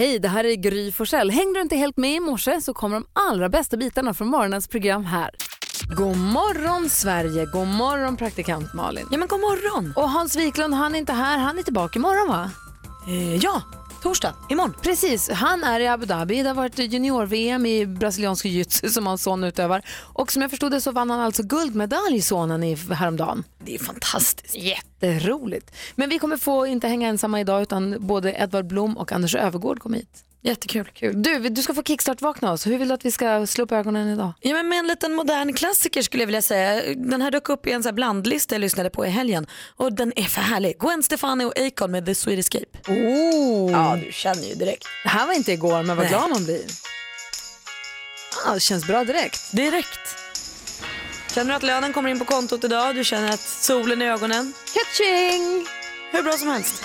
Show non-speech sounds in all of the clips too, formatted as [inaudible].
Hej, det här är Gry Forssell. Hängde du inte helt med i morse så kommer de allra bästa bitarna från morgonens program här. God morgon Sverige, god morgon praktikant Malin. Ja men god morgon. Och Hans Wiklund, han är inte här, han är tillbaka imorgon va? Eh, ja, torsdag, imorgon. Precis, han är i Abu Dhabi. Det har varit junior-VM i brasiliansk jiu-jitsu som hans son utövar. Och som jag förstod det så vann han alltså guldmedalj sonen i häromdagen. Det är fantastiskt. Jätteroligt. Men vi kommer få inte hänga ensamma idag utan både Edvard Blom och Anders Övergård kommer hit. Jättekul. Kul. Du, du ska få kickstart-vakna oss. Hur vill du att vi ska slå upp ögonen idag? Ja, men med en liten modern klassiker skulle jag vilja säga. Den här dök upp i en så här blandlista jag lyssnade på i helgen och den är för härlig. Gwen Stefani och Akon med The Sweet Escape. Oh. Ja, du känner ju direkt. Det här var inte igår, men vad glad man blir. Ah, det känns bra direkt. Direkt. Känner du att lönen kommer in på kontot idag? Du känner att solen i ögonen? Catching! Hur bra som helst.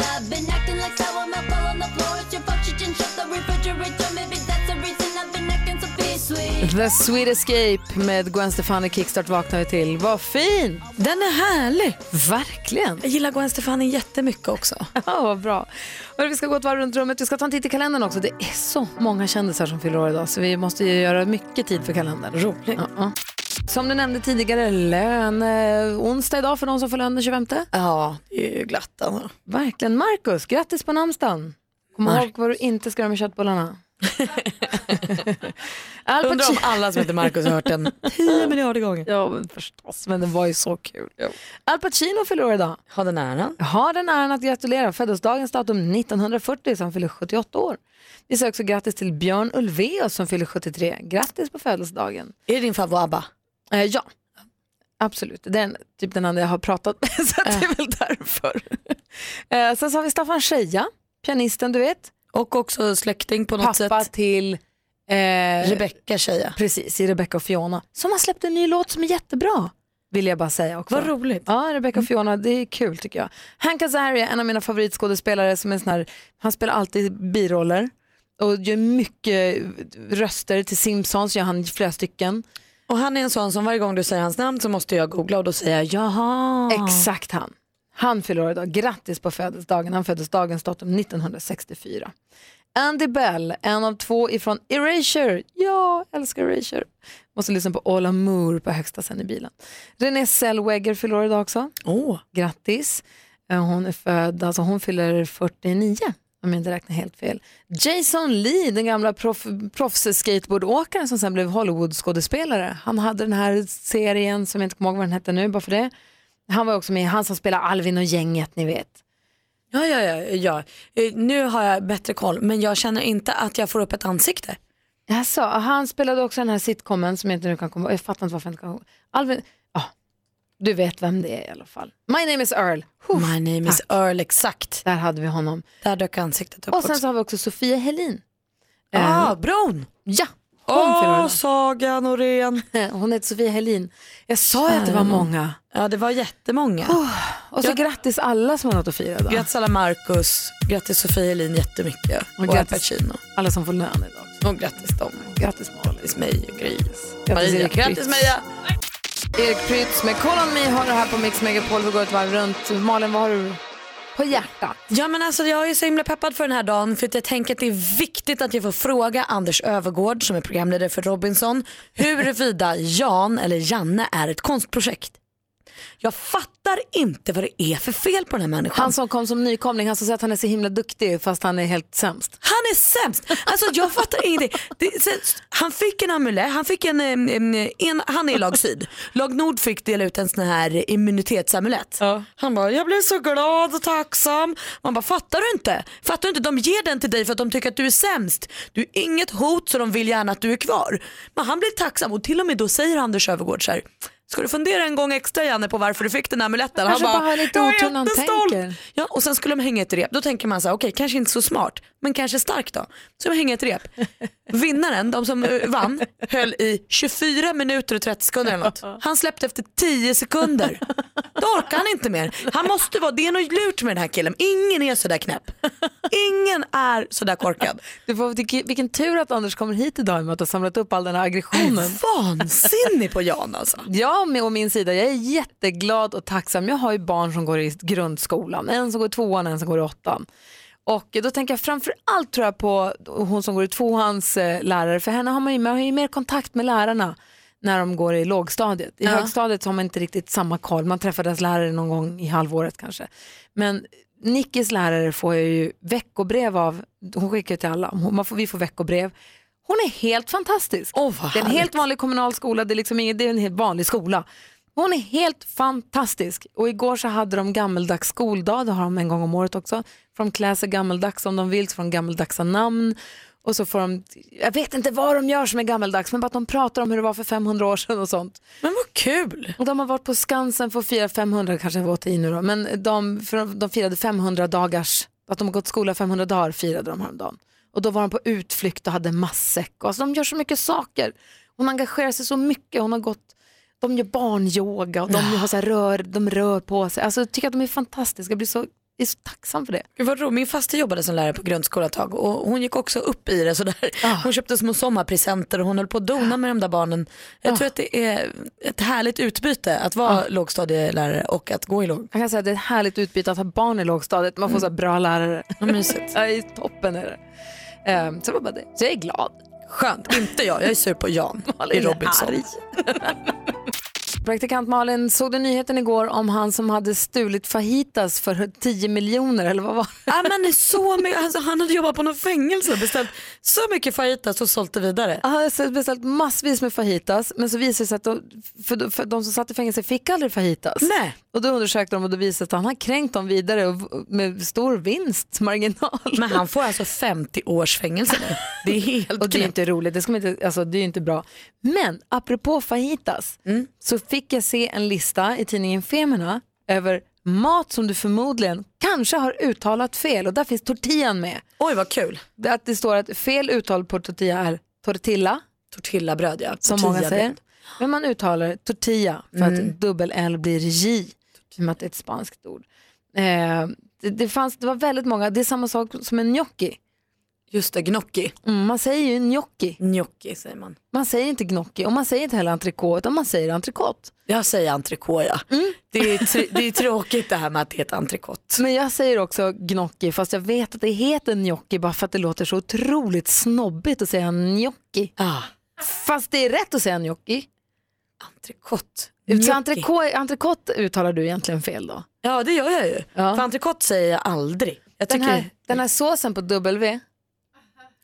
I've been acting like sour milk all on the floor. It's your fault you didn't shut the refrigerator. Maybe that's the reason I've been acting so be sweet. The Sweet Escape med Gwen Stefani Kickstart vaknar vi till. Vad fin! Den är härlig. Verkligen. Jag gillar Gwen Stefani jättemycket också. [laughs] Ja, vad bra. Och vi ska gå ett varv runt rummet. Vi ska ta en titt i kalendern också. Det är så många kändisar som fyller år idag så vi måste ju göra mycket tid för kalendern. Roligt. Ja, ja. Som du nämnde tidigare, lön. Eh, onsdag idag för de som får lön den 25. Ja, det är ju glatt. Alltså. Verkligen. Marcus, grattis på namnsdagen. Kom ihåg vad du inte ska göra med köttbullarna. [laughs] Undrar om alla som heter Marcus har hört den 10 miljarder gånger. Ja, men förstås. Men det var ju så kul. Al Pacino fyller år idag. Ha den äran. Har den äran att gratulera. Föddes dagens datum 1940 så han fyller 78 år. Vi säger också grattis till Björn Ulvaeus som fyller 73. Grattis på födelsedagen. Är det din favorit ABBA? Eh, ja, absolut. Det är en- typ den enda jag har pratat med [laughs] så det är väl därför. [laughs] eh, sen så har vi Staffan Scheja, pianisten du vet. Och också släkting på något Pappa sätt. till eh, Rebecca tjeja. Precis, i Rebecca och Fiona. Som har släppt en ny låt som är jättebra. Vill jag bara säga också. Vad roligt. Ja, Rebecca och Fiona, det är kul tycker jag. Hank Azaria, en av mina favoritskådespelare som är sån här, han spelar alltid biroller och gör mycket röster till Simpsons, gör han flera stycken. Och han är en sån som varje gång du säger hans namn så måste jag googla och då säger jag jaha. Exakt han. Han fyller år idag. Grattis på födelsedagen. Han föddes dagens datum 1964. Andy Bell, en av två ifrån Erasure. Ja, älskar Erasure. Måste lyssna på All Amour på högsta sen i bilen. Renée Zellweger fyller år idag också. Åh, Grattis. Eh, Hon är född, alltså hon fyller 49 om jag inte räknar helt fel. Jason Lee, den gamla proff, proffs-skateboardåkaren som sen blev Hollywood-skådespelare. Han hade den här serien som jag inte kommer ihåg vad den hette nu, bara för det. Han var också med, han som spelar Alvin och gänget, ni vet. ja, ja, ja, ja. Eh, Nu har jag bättre koll men jag känner inte att jag får upp ett ansikte. Alltså, han spelade också den här sitcomen som jag inte nu kan komma ihåg. Jag fattar inte varför jag inte kan komma. Alvin, du vet vem det är i alla fall. My name is Earl. Huff, My name is Earl, exakt. Där hade vi honom. Där dök ansiktet upp Och sen också. så har vi också Sofia Helin. Ah, Eh, bron! ja, Åh, idag. Saga Norén. [laughs] Hon heter Sofia Helin. Jag sa ju att det var många. Ja, det var jättemånga. Och så grattis alla som har något att fira idag. Grattis alla Marcus, grattis Sofia Elin jättemycket. Och Och, grattis- Pacino. Alla som får lön idag. Och grattis dem. Grattis Malin. Grattis mig och Gris. Grattis, Maria. Grattis Prytz. Erik Prytz med Call on me har du här på Mix Megapol. Vi går ett varv runt. Malin, vad har du på hjärtat? Ja men alltså jag är så himla peppad för den här dagen för att jag tänker att det är viktigt att jag får fråga Anders Övergård som är programledare för Robinson huruvida Jan eller Janne är ett konstprojekt. Jag fattar inte vad det är för fel på den här människan. Han som kom som nykomling, han som säger att han är så himla duktig fast han är helt sämst. Han är sämst. Alltså jag fattar ingenting. Det, sen, han fick en amulett, han fick en, em, en, han är i lag syd. Lag nord fick dela ut en sån här immunitetsamulett. Ja. Han bara, jag blev så glad och tacksam. Man bara, fattar du inte? Fattar du inte? De ger den till dig för att de tycker att du är sämst. Du är inget hot så de vill gärna att du är kvar. Men han blir tacksam och till och med då säger Anders Öfvergård så här, Ska du fundera en gång extra Janne på varför du fick den här amuletten? Kanske bara har lite "Jag är han jättestolt." Ja, och sen skulle de hänga ett rep. Då tänker man så här, okej kanske inte så smart, men kanske stark då. Så de hänger ett rep. [laughs] Vinnaren, de som eh, vann, höll i 24 minuter och 30 sekunder eller något. Han släppte efter 10 sekunder. Då orkar han inte mer. Han måste vara, det är något lurt med den här killen. Ingen är sådär knäpp. Ingen är sådär korkad. Du får, vilken- tur att Anders kommer hit idag med att ha samlat upp all den här aggressionen. Vansinnig på Jan alltså. Jag med å min sida, jag är jätteglad och tacksam. Jag har ju barn som går i grundskolan, en som går i tvåan en som går i åttan. Och då tänker jag framför allt tror jag på hon som går i tvåans eh, lärare, för henne har man ju, man har ju mer kontakt med lärarna när de går i lågstadiet. I Ja. högstadiet har man inte riktigt samma koll, man träffar deras lärare någon gång i halvåret kanske. Men Nickis lärare får jag ju veckobrev av, hon skickar till alla, får, vi får veckobrev. Hon är helt fantastisk. Vad det är en helt vanlig kommunal skola, det är, liksom ingen, det är en helt vanlig skola. Hon är helt fantastisk. Och igår så hade de gammeldags skoldag, det har de en gång om året också. Får de klä sig gammeldags om de vill, så får de gammaldagsa namn. Och så får de, jag vet inte vad de gör som är gammeldags, men bara att de pratar om hur det var för 500 år sedan och sånt. Men vad kul. Och de har varit på Skansen för att fira 500, kanske var till nu då, men de, för de, de firade 500 dagars, att de har gått skola 500 dagar firade de häromdagen. Och då var de på utflykt och hade matsäck. Alltså, de gör så mycket saker. Hon engagerar sig så mycket. Hon har gått, de gör barnyoga och de, har så rör, de rör på sig. Alltså, jag tycker att de är fantastiska. Jag blir så, är så tacksam för det. Gud vad roligt. Min faster jobbade som lärare på grundskola ett tag och hon gick också upp i det sådär. Ah. Hon köpte små sommarpresenter och hon höll på att dona med de där barnen. Jag Ah. tror att det är ett härligt utbyte att vara lågstadielärare och att gå i låg. Jag kan säga att det är ett härligt utbyte att ha barn i lågstadiet. Man får så här bra lärare. Vad mysigt. Ja, toppen är det. Ehm, så var bara det. Så jag är glad. Skönt, inte jag. Jag är sur på Jan [laughs] i Robinson. [laughs] Praktikant Malin, såg du nyheten igår om han som hade stulit fajitas för 10 miljoner eller vad var det? Ja, men så mycket, alltså, han hade jobbat på något fängelse och beställt så mycket fajitas och sålt det vidare. Han hade beställt massvis med fajitas men så visade det sig att de, för, för de som satt i fängelse fick aldrig fajitas. Nej. Och då undersökte de och då visade det sig att han har kränkt dem vidare och, med stor vinstmarginal. Men han får alltså 50 års fängelse nu. Det är helt [laughs] Och det är inte roligt, det, ska man inte, alltså, det är inte bra. Men apropå fajitas så fick jag se en lista i tidningen Femina över mat som du förmodligen kanske har uttalat fel och där finns tortillan med. Oj vad kul. Det, att det står att fel uttal på tortilla är tortilla, Tortillabröd ja. som många säger. Men man uttalar tortilla för att dubbel L blir J, med att det är ett spanskt ord. Eh, det, det, fanns, det var väldigt många, det är samma sak som en gnocchi. Just det, gnocchi. Mm, man säger ju gnocchi. Gnocchi säger man. Man säger inte gnocchi och man säger inte heller entrecote utan man säger entrecote. Jag säger entrecote ja. Mm. Det, är, det är tråkigt det här med att det ett entrecote. Men jag säger också gnocchi fast jag vet att det heter gnocchi bara för att det låter så otroligt snobbigt att säga gnocchi. Ah, Fast det är rätt att säga gnocchi. entrecote. Så entrecote, entrecote uttalar du egentligen fel då? Ja det gör jag ju. Ja. För entrecote säger jag aldrig. Jag Den tycker, här, den här såsen på W?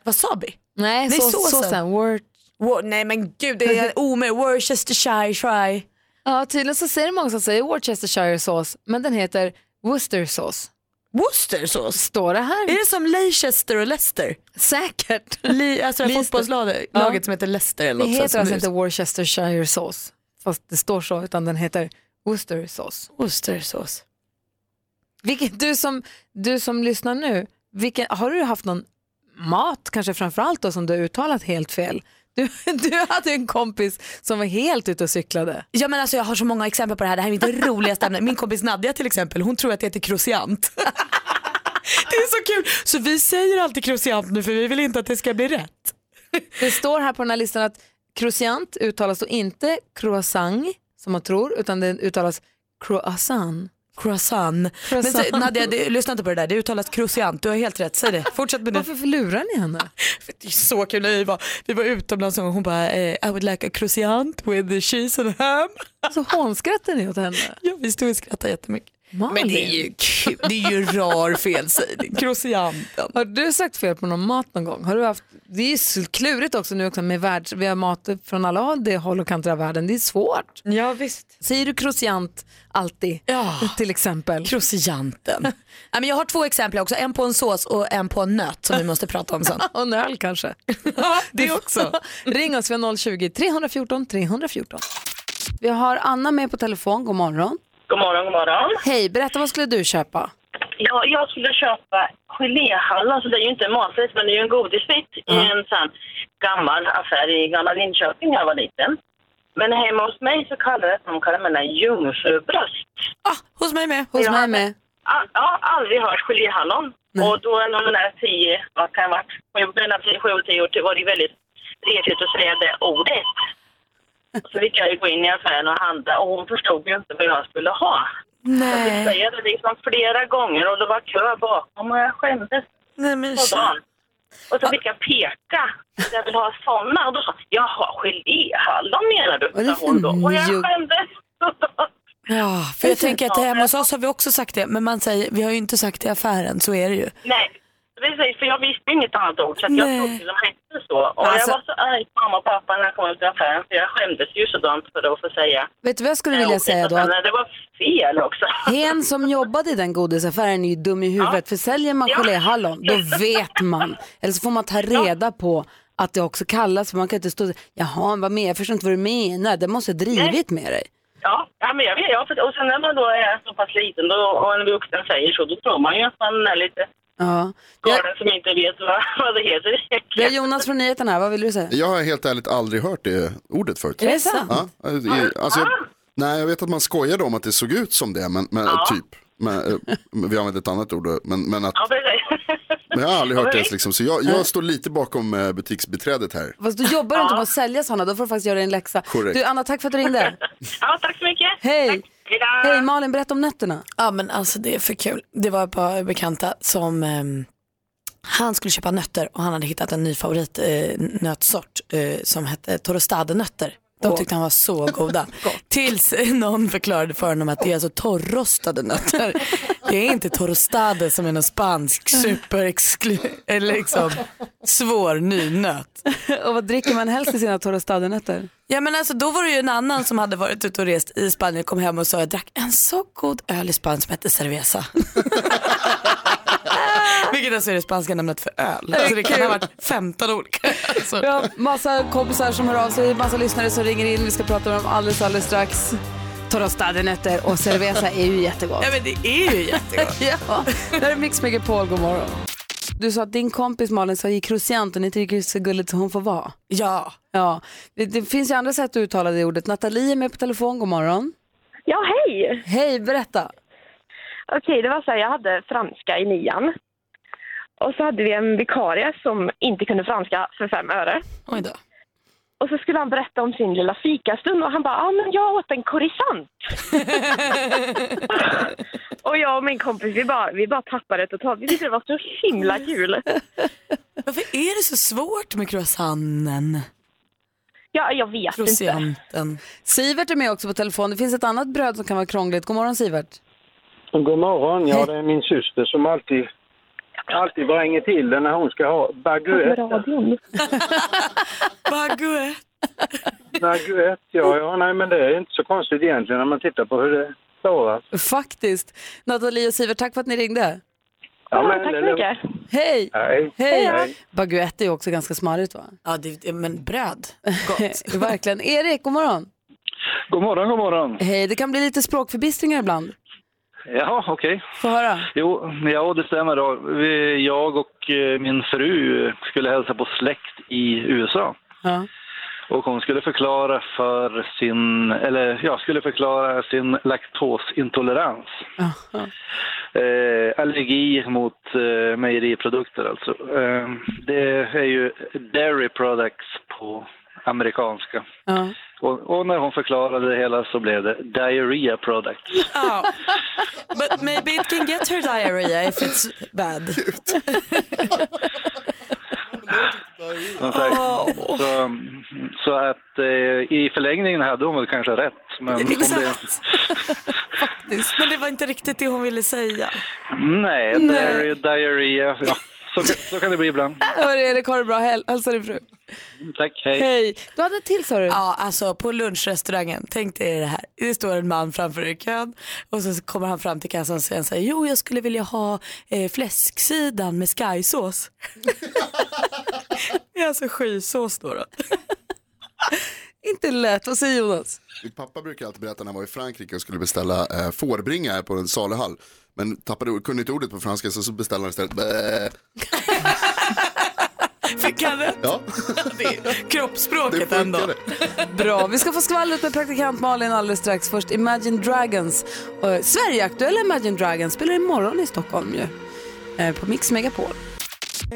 Wasabi? Nej, Nej, så, såsen. såsen. Wort. Wo- nej men gud det är [laughs] omöjligt. Worcestershire try. Ja, tydligen så säger det många som säger Worcestershire sås men den heter Worcestersås. Worcestersås. Står det här? Är det som Leicester och Leicester? Säkert. Li, alltså det fotbollslaget Ja. som heter Leicester eller Det något heter sånt. alltså inte Worcestershire sås fast det står så utan den heter Worcestersås. Worcestersås. Vilket, du, som, du som lyssnar nu, vilken, har du haft någon mat, kanske framförallt då, som du har uttalat helt fel? Du, [laughs] du hade en kompis som var helt ute och cyklade. Ja men alltså jag har så många exempel på det här, det här är mitt [laughs] roligaste ämne. Min kompis Nadja till exempel, hon tror att det heter krociant. [laughs] det är så kul, så vi säger alltid krociant nu för vi vill inte att det ska bli rätt. Det står här på den här listan att croissant uttalas då inte croissant som man tror utan det uttalas croissant. Croissant. Men Croissant. så, Nadja, det, lyssna inte på det där, det uttalas krociant, du har helt rätt, säg det. Fortsätt med det. Varför lurar ni henne? [laughs] Det är så kul vi var, vi var utomlands och hon bara eh, I would like a croissant with the cheese and ham. Så hånskrattar ni åt henne? [laughs] Ja, vi stod och skrattade jättemycket. Malin. Men det är ju kul, det är ju rar felsägning. Croissanten. Har du sagt fel på någon mat någon gång? Har du haft, det är ju så klurigt också nu också med världs, vi har mat från alla det håll och kanter av världen. Det är svårt. Ja visst. Säger du croissant alltid Ja. till exempel? [laughs] Men jag har två exempel också, en på en sås och en på en nöt som vi måste prata om sen. [laughs] Och en öl kanske? Ja, [laughs] det också. Ring oss, vi har 020-314 314. Vi har Anna med på telefon, god morgon. God morgon, god morgon. Hej, berätta vad skulle du köpa? Ja, jag skulle köpa geléhallon, så det är ju inte maträtt, men det är ju en godisbit i en sån gammal affär i Gamla Linköping när jag var liten. Men hemma hos mig så kallar det de karamellerna jungfrubröst. Ah, hos mig med. Hos Ja. mig med. Ah, Jag har aldrig hört geléhallon. Och då när man är tio, vad kan jag ha varit, mellan tio, sju och tio år, var det väldigt retligt att säga det ordet. Så fick jag gå in i affären och handla och hon förstod ju inte vad jag skulle ha. Jag fick Nej. säga det liksom flera gånger och det var kö bakom och jag skämdes Nej men dagen. Och så fick jag peka. Jag vill ha såna. Och då sa jaha, geléhallon menar du? Sa hon då. Och jag skämdes. Ja, för jag tänker att hemma hos oss har vi också sagt det, men man säger, vi har ju inte sagt det i affären, så är det ju. Nej, precis. För jag visste ju inget annat ord. Så jag trodde de hette så. Och Alltså- jag var så arg på mamma och pappa när jag kom ut i affären. För jag skämdes ju sådant för att få säga. Vet du vad jag skulle vilja säga då? Att Det var fel också. hen som jobbade i den godisaffären är ju dum i huvudet. För säljer man Ja. geléhallon, då vet man. Eller så får man ta reda på att det också kallas, för man kan inte stå och jaha, vad med? jag förstår inte vad du menar, det måste ha drivit med dig. Ja, ja men jag vet. Ja, för, och sen när man då är så pass liten då, och en vuxen säger så, då tror man ju att man är lite Ja. Jag, galen som inte vet vad, vad det heter har egentligen. Jonas från nyheterna här, vad vill du säga? Jag har helt ärligt aldrig hört det ordet förut. Är det sant? Ja, i- alltså jag, nej, jag vet att man skojade om att det såg ut som det, men, men typ. Men, eh, men vi använde ett annat ord, men, men, att, Ja, men jag har aldrig hört Ja, det. [laughs] Liksom. Så jag, jag står lite bakom eh, butiksbiträdet här. Fast du jobbar inte med att sälja sådana, då får du faktiskt göra din läxa. Korrekt. Du Anna, tack för att du ringde. Ja, tack så mycket. Hej! Tack. Hej Malin, berätta om nötterna. Ja men alltså det är för kul. Det var ett par bekanta som ehm, han skulle köpa nötter och han hade hittat en ny favoritnötsort eh, nötsort, eh, som hette Torostadenötter. De tyckte han var så goda. [laughs] Tills någon förklarade för honom att det är alltså torrrostade nötter. Det är inte torostade som är någon spansk superexklu... eller liksom svår ny nöt. [laughs] Och vad dricker man helst i sina Torastadenötter? Ja men alltså då var det ju en annan som hade varit ute och rest i Spanien kom hem och sa jag drack en så god öl i Spanien som hette cerveza. [laughs] Vilket alltså är det spanska namnet för öl. Så det kan ha varit 15 olika. Alltså. Vi har massa kompisar som hör av sig, massa lyssnare som ringer in. Vi ska prata med dem alldeles, alldeles strax. Torastadenötter och cerveza är ju jättegott. Ja men det är ju jättegott. [laughs] Ja, det här är Mix Megapol, god morgon. Du sa att din kompis Malin sa gick Cruciant och ni tycker det är så gulligt så hon får vara. Ja. Ja, det, det finns ju andra sätt att uttala det ordet. Nathalie är med på telefon, god morgon. Ja, hej! Hej, berätta. Okej, det var så här, jag hade franska i nian. Och så hade vi en vikarie som inte kunde franska för fem öre. Oj då. Och så skulle han berätta om sin lilla fikastund och han bara, ja ah, men jag åt en croissant. [laughs] och jag och min kompis, vi bara, vi bara tappade det totalt. Vi tyckte det var så himla kul. Varför är det så svårt med croissanten? Ja, jag vet inte. Sivert är med också på telefon. Det finns ett annat bröd som kan vara krångligt. God morgon Sivert. God morgon. Ja, det är min syster som alltid, alltid vränger till det när hon ska ha baguette. [laughs] Baguette. Baguette, ja, ja, nej men det är inte så konstigt egentligen när man tittar på hur det stavas. Faktiskt. Nathalie och Sivert, tack för att ni ringde. Ja, men tack så mycket. Hej! Hej. Hej! Hej. Baguette är också ganska smarrigt va? Ja det, det- men bröd, gott. [laughs] Verkligen. Erik, god morgon. God morgon, god morgon. Hej, det kan bli lite språkförbistringar ibland. Ja, okej. Få höra. Jo, ja, det stämmer. Då. Vi, jag och eh, min fru skulle hälsa på släkt i USA. Ja. Och hon skulle förklara för sin, eller ja, skulle förklara sin laktosintolerans. Aha. Eh, allergi mot eh, mejeriprodukter alltså. Eh, det är ju dairy products på amerikanska. Ja. Och, och när hon förklarade det hela så blev det diarrhea products. Oh. But maybe it can get her diarrhea if it's bad. Så, så att eh, i förlängningen hade hon väl kanske rätt. Men om det, Exakt. Men det var inte riktigt det hon ville säga. nej, dairy, diarrhea. Ja, så, kan- så kan det bli ibland. [laughs] Hörru Erik, ha det bra. Häl- Hälsa din fru. Tack, hej. Hej. Du hade ett till sa du? Ja, alltså på lunchrestaurangen, tänk dig det här. Det står en man framför i kön och så kommer han fram till kassan och säger så här, jo jag skulle vilja ha eh, fläsksidan med skysås. [laughs] det är alltså skysås då. då. [laughs] Inte lätt. Vad säger Jonas? Min pappa brukar alltid berätta när han var i Frankrike och skulle beställa eh, fårbringa här på en saluhall. Men tappade, kunde inte ordet på franska så, så beställde han istället. [laughs] Fick han rätt? Ja, [laughs] Det är det kroppsspråket ändå. Bra. Vi ska få skvallret med praktikant Malin alldeles strax. Först Imagine Dragons. Uh, Sverigeaktuella Imagine Dragons spelar imorgon i Stockholm ju. Eh, på Mix Megapol.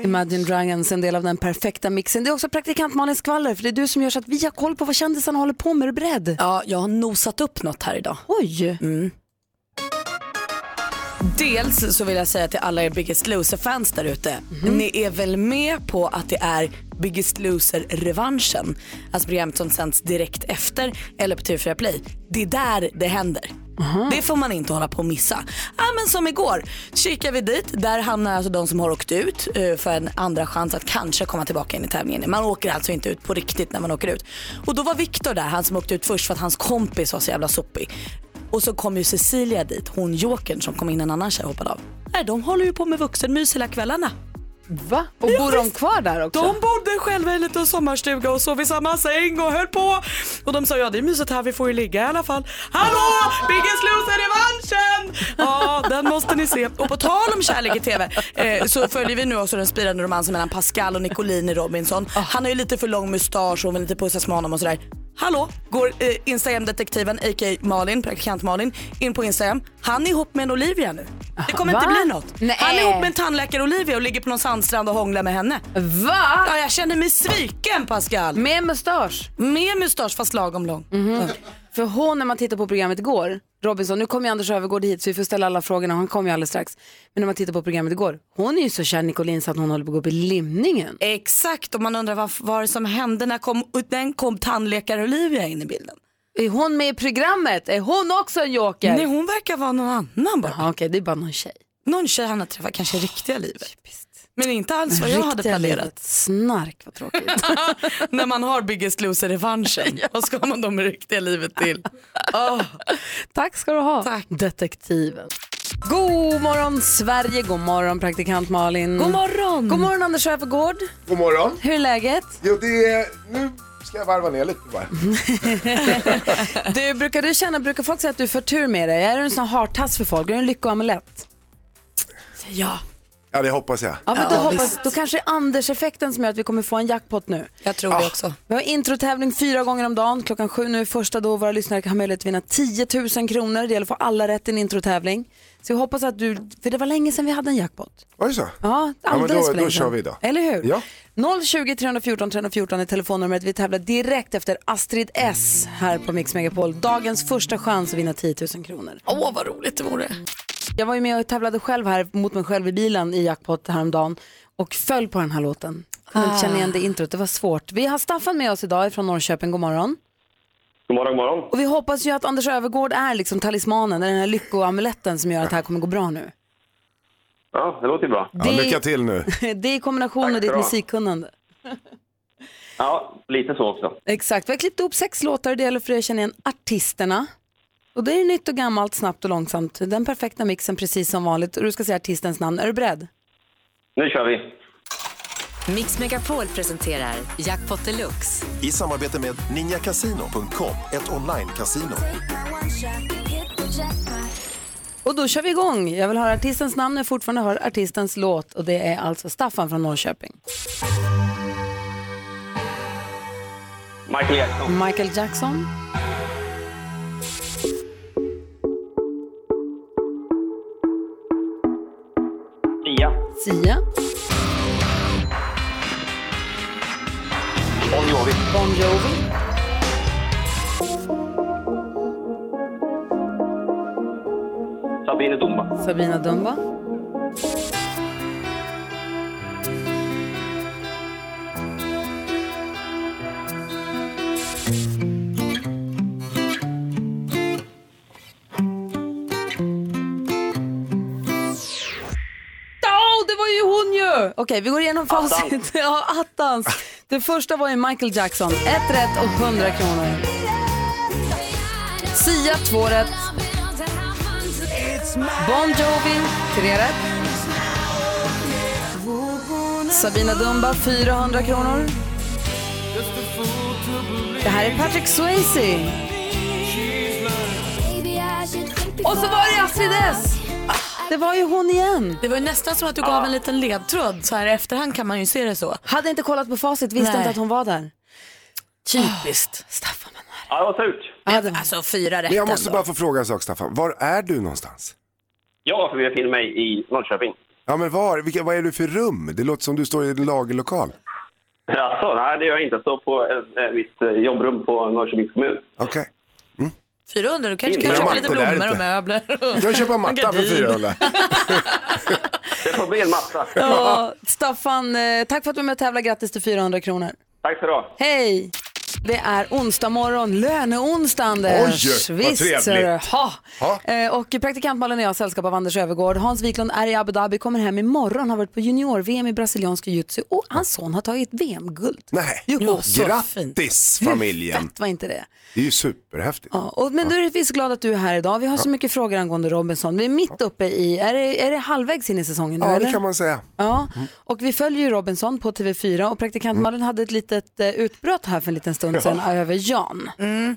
Imagine Dragons, en del av den perfekta mixen. Det är också praktikant Malins skvaller, för det är du som gör så att vi har koll på vad kändisarna håller på med. Är du beredd? Ja, jag har nosat upp något här idag. Oj! Dels så vill jag säga till alla er Biggest Loser-fans där ute. Ni är väl med på att det är Biggest Loser-revanschen? Alltså programmet som sänds direkt efter eller på TV4 Play. Det är där det händer. Det får man inte hålla på att missa. Ja, men som igår kikar vi dit. Där hamnar alltså de som har åkt ut eh, för en andra chans att kanske komma tillbaka in i tävlingen. Man åker alltså inte ut på riktigt när man åker ut. Och då var Viktor där, han som åkte ut först för att hans kompis var så jävla sopig. Och så kom ju Cecilia dit, hon jokern som kom in en annan tjej hoppade av. Nej, de håller ju på med vuxenmys hela kvällarna. Va? Och bor de kvar där också? De bodde själva i en liten sommarstuga och sov i samma säng och höll på. Och de sa ja det är mysigt här, vi får ju ligga i alla fall. Hallå! Biggest loser-revanschen! Ja, den måste ni se. Och på tal om kärlek i TV eh, så följer vi nu också den spirande romansen mellan Pascal och Nicolini Robinson. Han har ju lite för lång mustasch och vill lite pussas med honom och sådär. Hallå, går eh, Instagram-detektiven, a.k.a. Malin, praktikant Malin, in på Instagram. Han är ihop med en Olivia nu. Det kommer Va? inte bli något. Nej. Han är ihop med en tandläkare Olivia och ligger på någon sandstrand och hånglar med henne. Va? Ja, jag känner mig sviken Pascal. Med mustasch? Med mustasch fast lagom lång. För hon, när man tittar på programmet igår, Robinson, nu kommer ju Anders Öfvergård hit så vi får ställa alla frågorna, han kommer ju alldeles strax. Men när man tittar på programmet igår, hon är ju så kär Nicolin så att hon håller på att gå upp i limningen. Exakt, och man undrar vad var det som hände när kom, den kom tandläkare Olivia in i bilden. Är hon med i programmet? Är hon också en joker? Nej, hon verkar vara någon annan bara. Okej, det är bara någon tjej. Någon tjej han har träffat, kanske i riktiga livet. Men inte alls vad jag hade planerat. Snark, vad tråkigt. [laughs] när man har Biggest Loser-revanschen, [laughs] vad ska man då med riktiga livet till? Åh. [laughs] Tack ska du ha, Tack. detektiven. God morgon Sverige, god morgon praktikant Malin. God morgon! God morgon Anders Öfvergård. God morgon. Hur är läget? Jo, det är... Nu ska jag varva ner lite bara. Du, brukar du känna, brukar folk säga att du får tur med dig? Är du en sån hartass för folk? Är du en lyckoamulett? Ja, Ja, det hoppas jag. Ja, men då, Ja, hoppas, då kanske det är Anders-effekten som gör att vi kommer få en jackpot nu. jag tror det också. Vi har introtävling fyra gånger om dagen. Klockan sju nu är första då våra lyssnare kan ha möjlighet att vinna 10 000 kronor. Det gäller att få alla rätt i en introtävling. Så jag hoppas att du, för det var länge sedan vi hade en jackpot. Var det så? Ja, Ja, men alldeles då- för länge då sedan. kör vi då. Eller hur? Ja. 020 314 314 är telefonnumret. Vi tävlar direkt efter Astrid S här på Mix Megapol. Dagens första chans att vinna 10 000 kronor. Åh, vad roligt det vore. Jag var ju med och tävlade själv här mot mig själv i bilen i jackpot häromdagen och föll på den här låten. Kunde inte känna igen det introt, det var svårt. Vi har Staffan med oss idag från Norrköping, god morgon. God morgon, god morgon. Och vi hoppas ju att Anders Övergård är liksom talismanen, den här lyckoamuletten som gör att det här kommer gå bra nu. Ja, det låter ju bra. Ja, lycka till nu. [laughs] det är i kombination med ditt ha. musikkunnande. Ja, lite så också. Exakt, vi har klippt upp sex låtar och det gäller för dig att känna igen artisterna. Och det är nytt och gammalt, snabbt och långsamt. Den perfekta mixen precis som vanligt. Och du ska säga artistens namn. Är du beredd? Nu kör vi. Mix Megapol presenterar Jackpot Deluxe. I samarbete med ninjakasino.com, ett online-casino. Och då kör vi igång. Jag vill höra artistens namn när jag fortfarande hör artistens låt. Och det är alltså Staffan från Norrköping. Michael Jackson. Michael Jackson. Sia. Bon Jovi. Bon Jovi. Sabine Dumba. Sabina Dumba. Okej, vi går igenom facit. [laughs] Ja, attans. Det första var ju Michael Jackson. Ett rätt och 100 kronor. Sia, två rätt. Bon Jovi, tre rätt. Sabina Dumba, 400 kronor. Det här är Patrick Swayze. Och så var det Astrid S. Det var ju hon igen. Det var ju nästan som att du gav en liten ledtråd. Så här i efterhand kan man ju se det så. Hade inte kollat på facit, visste Nej. inte att hon var där. Typiskt. Staffan. Ja, det var surt. Alltså fyra rätt Men jag måste ändå. bara få fråga en sak Staffan. Var är du någonstans? Jag befinner mig i Norrköping. Ja men var? Vilka, vad är du för rum? Det låter som du står i en lagerlokal. Alltså, nej, det gör jag inte. Jag står på ett, ett visst eh, jobbrum på Norrköpings kommun. Okej. 400, du kanske kan köpa lite blommor och möbler. Du kan köpa en matta för 400. [laughs] Det får bli en matta. Ja, Staffan, eh, tack för att du är med och tävlar. Grattis till 400 kronor. Tack ska du. Hej! Det är onsdag morgon, löneonsdag Anders. Oj, vad trevligt. Ha. Ja. Eh, Och praktikantmalen och jag har sällskap av Anders Övergård. Hans Wiklund är i Abu Dhabi, kommer hem imorgon, har varit på junior-VM i brasiliansk jiu-jitsu och hans son har tagit VM-guld. Nej, Jo, så grattis familjen. Fett var inte det? Det är ju superhäftigt. Ja, och, men du är vi så glada att du är här idag. Vi har så mycket frågor angående Robinson. Vi är mitt uppe i, är det, är det halvvägs in i säsongen nu Ja, eller? det kan man säga. Ja, och vi följer ju Robinson på TV4 och praktikant Malin hade ett litet eh, utbrott här för en liten stund sedan över Jan.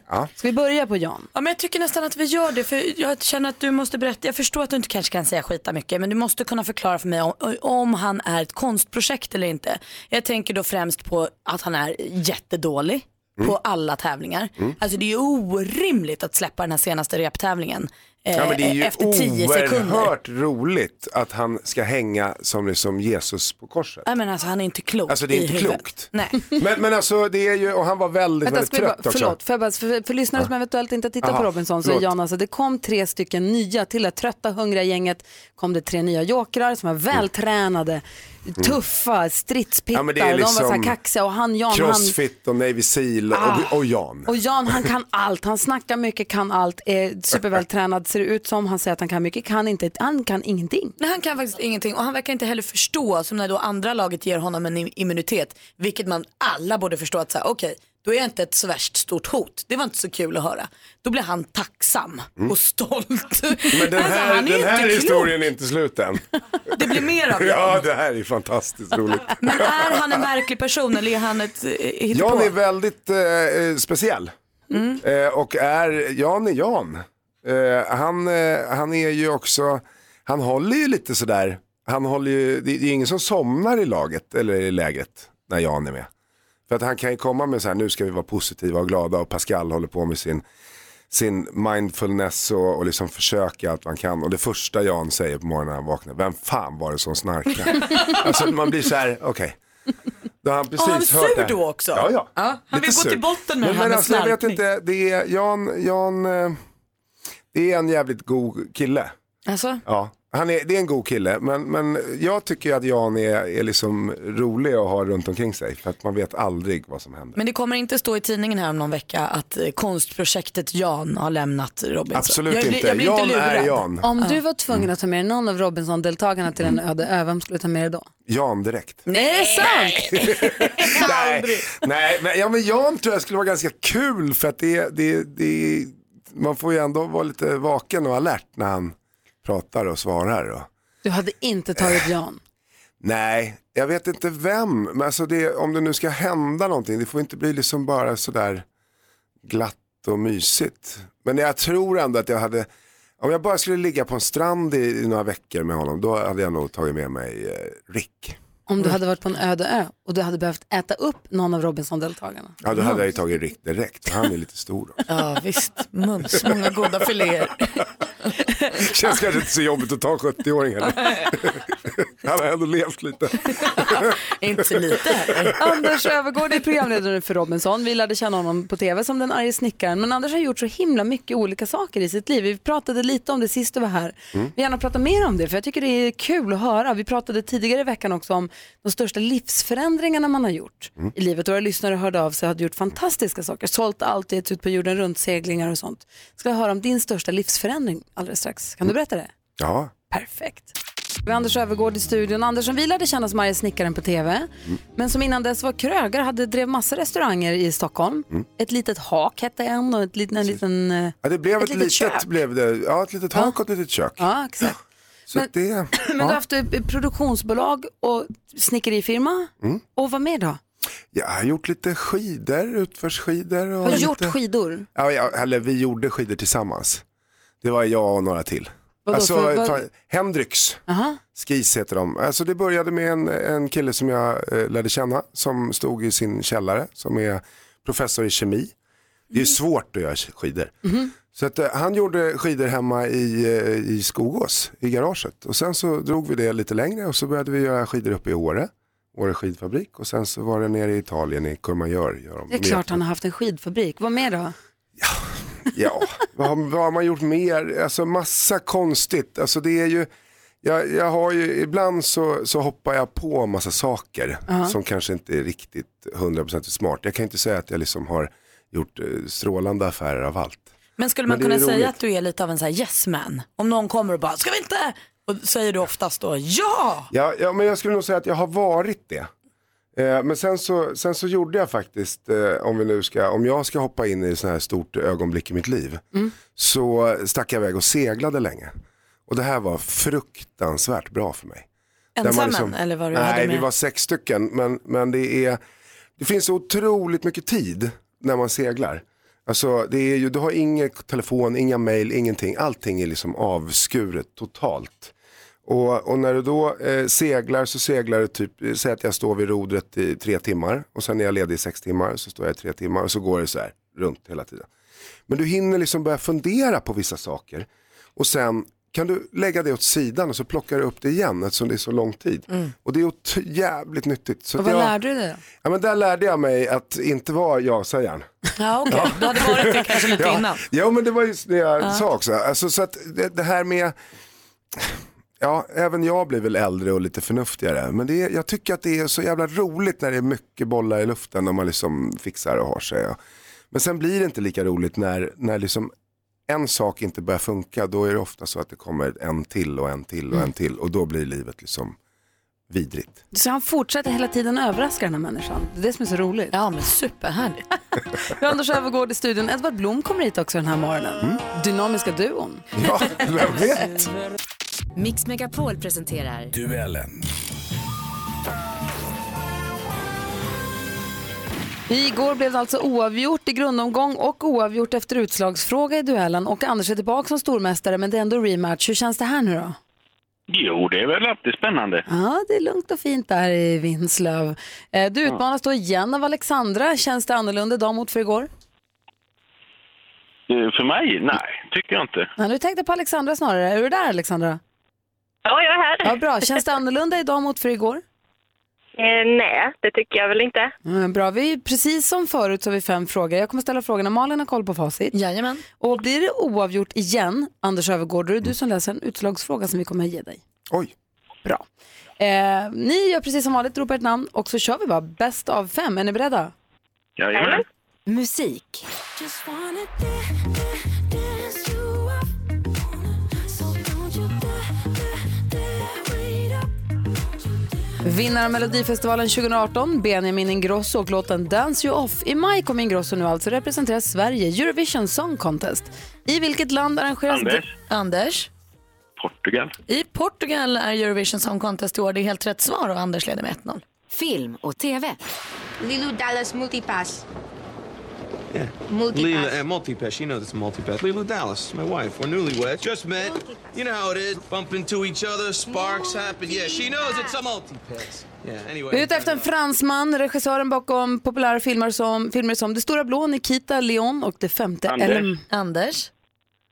Ja. Ska vi börja på Jan? Ja, men jag tycker nästan att vi gör det för jag känner att du måste berätta. Jag förstår att du inte kanske kan säga skita mycket men du måste kunna förklara för mig om, om han är ett konstprojekt eller inte. Jag tänker då främst på att han är jättedålig på alla tävlingar. Alltså det är orimligt att släppa den här senaste reptävlingen eh, Ja, men det är ju efter 10 sekunder. oerhört roligt att han ska hänga som liksom Jesus på korset. Nej men alltså han är inte klok Alltså det är i inte huvudet. klokt. Nej. [laughs] Men, men alltså det är ju, och han var väldigt, Vänta, väldigt ska vi bara, trött också. förlåt, för, jag bara, för, för lyssnare som eventuellt inte tittar på Aha, Robinson så är förlåt. Jan alltså, det kom tre stycken nya till det trötta hungriga gänget kom det tre nya jokrar som var vältränade, tuffa, stridspittar, Mm. Ja, men det är de var så här liksom kaxiga och han Jan han Crossfit och Navy Seal Ah. och, och Jan. Och Jan han kan allt, han snackar mycket, kan allt, är supervältränad, ser ut som, han säger att han kan mycket, kan inte, han kan ingenting. Nej, han kan faktiskt ingenting och han verkar inte heller förstå som när då andra laget ger honom en im- immunitet, vilket man alla borde förstå att säga, okej, då är jag inte ett så värst stort hot. Det var inte så kul att höra. Då blir han tacksam och stolt. Mm. [laughs] Men den Alltså, här, är den här historien är inte slut än. [laughs] Det blir mer av Ja, Jan. det här är fantastiskt roligt. [laughs] Men är han en märklig person eller är han ett eh, hittepå? Jan är väldigt eh, speciell. Mm. Eh, och är, Jan är Jan. Eh, han, eh, han är ju också, han håller ju lite sådär, han håller ju, det, det är ingen som somnar i laget eller i lägret när Jan är med. För att han kan ju komma med så här, nu ska vi vara positiva och glada och Pascal håller på med sin, sin mindfulness och, och liksom försöka allt man kan. Och det första Jan säger på morgonen när han vaknar, vem fan var det som snarkade? [laughs] alltså man blir så här, okej. Då har han precis Och han är hört sur det här. då också? Ja, ja. Ja, han Lite vill gå sur. till botten med men, det här men med alltså, jag vet inte, det är Jan, Jan, eh, det är en jävligt god kille. Alltså? Ja, han är, det är en god kille, men, men jag tycker att Jan är, är liksom rolig att ha runt omkring sig. För att man vet aldrig vad som händer. Men det kommer inte stå i tidningen här om någon vecka att eh, konstprojektet Jan har lämnat Robinson. Absolut jag, blir- inte. Jag blir Jan inte lurad. är Jan. Om du var tvungen att ta med dig någon av Robinson-deltagarna till en öde ö, vem skulle du ta med dig då? Jan direkt. Nej, är det sant? [laughs] nej, nej men, ja, men Jan tror jag skulle vara ganska kul för att det, det, det, man får ju ändå vara lite vaken och alert när han pratar och svarar. Och, Du hade inte tagit Jan. nej, jag vet inte vem, men alltså det, om det nu ska hända någonting, det får inte bli liksom bara sådär glatt och mysigt. Men jag tror ändå att jag hade, om jag bara skulle ligga på en strand i, i några veckor med honom, då hade jag nog tagit med mig eh, Rick. Om du hade varit på en öde ö och du hade behövt äta upp någon av Robinson-deltagarna. Ja, då hade jag ju tagit Rick direkt, han är lite stor. Då. Ja visst, mums, många goda filéer. [laughs] Känns kanske inte så jobbigt att ta 70-åring heller. [laughs] Han har ändå levt lite. [laughs] inte så lite heller. Anders Övergård är programledare för Robinson. Vi lärde känna honom på tv som den arga snickaren. Men Anders har gjort så himla mycket olika saker i sitt liv. Vi pratade lite om det sist du var här. Mm. Vi gärna prata mer om det för jag tycker det är kul att höra. Vi pratade tidigare i veckan också om de största livsförändringarna man har gjort Mm. i livet. Våra lyssnare hörde av sig och hade gjort fantastiska saker. Sålt allt, gett ut på jorden runt, seglingar och sånt. Ska vi höra om din största livsförändring alldeles strax. Kan du berätta det? Ja, Perfekt. Vi har Anders Övergård i studion. Anders som vi lärde känna som arga snickaren på tv. Men som innan dess var krögare, hade drev massa restauranger i Stockholm. Ett litet hak hette en och ett lit, en liten... ja det blev ett, Ett litet litet, kök. blev det, ja, ett litet hak och ett litet kök. Ja, exakt. Så Men- det, [clears throat] Men du har haft eh, produktionsbolag och snickerifirma. Och vad mer då? Jag har gjort lite skidor, utförsskidor. Och Har du lite... gjort skidor? Ja, ja, eller vi gjorde skidor tillsammans. Det var jag och några till. Vadå, alltså, för- vad- Hendrix, Aha. Skis heter de. Alltså, det började med en, en kille som jag eh, lärde känna som stod i sin källare som är professor i kemi. Det är svårt att göra skidor. Så att, eh, han gjorde skidor hemma i, eh, i Skogås, i garaget. Och sen så drog vi det lite längre och så började vi göra skidor uppe i Åre. Åre skidfabrik och sen så var det nere i Italien i Courmayeur. Gör de Det är klart han har haft en skidfabrik. Vad mer då? Ja, vad, har- vad har man gjort mer? Alltså massa konstigt. Alltså det är ju, jag, jag har ju, ibland så, så hoppar jag på massa saker Ja. som kanske inte är riktigt 100% smart. Jag kan inte säga att jag liksom har gjort eh, strålande affärer av allt. Men skulle Men man är kunna säga att du är lite av en så här yes man? Om någon kommer och bara, ska vi inte? Och säger du oftast då ja. Ja, ja, men jag skulle nog säga att jag har varit det. Eh, men sen så, sen så gjorde jag faktiskt, eh, om, vi nu ska, om jag ska hoppa in i sånt här stort ögonblick i mitt liv, så stack jag iväg och seglade länge. Och det här var fruktansvärt bra för mig. Där man Ensam eller vad du Nej, hade med? vi var sex stycken, men, men det, är, det finns otroligt mycket tid när man seglar. Alltså, det är ju, du har ingen telefon, inga mail, ingenting. Allting är liksom avskuret totalt. Och, och när du då eh, seglar så seglar du typ, eh, säg att jag står vid rodret i tre timmar och sen är jag ledig i sex timmar så står jag i tre timmar och så går det så här runt hela tiden. Men du hinner liksom börja fundera på vissa saker och sen kan du lägga det åt sidan och så plockar du upp det igen eftersom det är så lång tid. Och det är jävligt nyttigt. Så Och vad jag, lärde du dig då? Ja, men där lärde jag mig att inte vara ja-sägaren. Ja okej, du hade varit det kanske lite ja. innan. Ja men det var just det jag Ja. sa också. Alltså, så att det, det här med, ja även jag blir väl äldre och lite förnuftigare. Men det är, jag tycker att det är så jävla roligt när det är mycket bollar i luften och man liksom fixar och har sig. Ja. Men sen blir det inte lika roligt när, när liksom en sak inte börjar funka. Då är det ofta så att det kommer en till och en till och Mm. en till. Och då blir livet liksom vidrigt. Så han fortsätter hela tiden överraska den här människan. Det är det som är så roligt. Ja men superhärligt. [laughs] Vi har Anders Öfvergård i studion. Edvard Blom kommer hit också den här morgonen. Dynamiska duon. Ja, vem vet? [laughs] Mix Megapol presenterar Duellen. Igår blev det alltså oavgjort i grundomgång och oavgjort efter utslagsfråga i duellen. Och Anders är tillbaka som stormästare men det är ändå rematch. Hur känns det här nu då? Jo, det är väl alltid spännande. Ja, det är lugnt och fint där i Vinslöv. Eh, Du utmanas då igen av Alexandra. Känns det annorlunda idag mot för igår? Eh, För mig? Nej, tycker jag inte. Ja, nu tänkte på Alexandra snarare. Är du där Alexandra? Ja, jag är här. Ja, bra. Känns det annorlunda idag mot för igår? Eh, nej, det tycker jag väl inte. Mm, bra, vi, precis som förut så har vi fem frågor. Jag kommer ställa frågorna. Malin har koll på facit. Jajamän. Och blir det oavgjort igen, Anders Öfvergård, då är det du som läser en utslagsfråga som vi kommer att ge dig. Oj. Bra. Eh, ni gör precis som vanligt, ropar ett namn och så kör vi bara bäst av fem. Är ni beredda? Jajamän. musik. Vinnare av Melodifestivalen 2018, Benjamin Ingrosso och låten Dance You Off. I maj kommer Ingrosso nu alltså representera Sverige, Eurovision Song Contest. I vilket land arrangeras... Anders. Anders. Portugal. I Portugal är Eurovision Song Contest i år. Det är helt rätt svar och Anders leder med 1-0. Film och TV. Lilu Dallas Multipass. Yeah. Multipass. Lila, uh, multipass. She knows it's a multipass. Lila Dallas, my wife. We're newlyweds. Just met. You know how it is. Bump into each other, sparks happen. Yeah, she knows it's a multipass. Yeah, Vi anyway. ute efter en fransman, regissören bakom populära filmer som, filmer som Det stora blå, Nikita, Leon och Det femte Anders. Elem. Anders.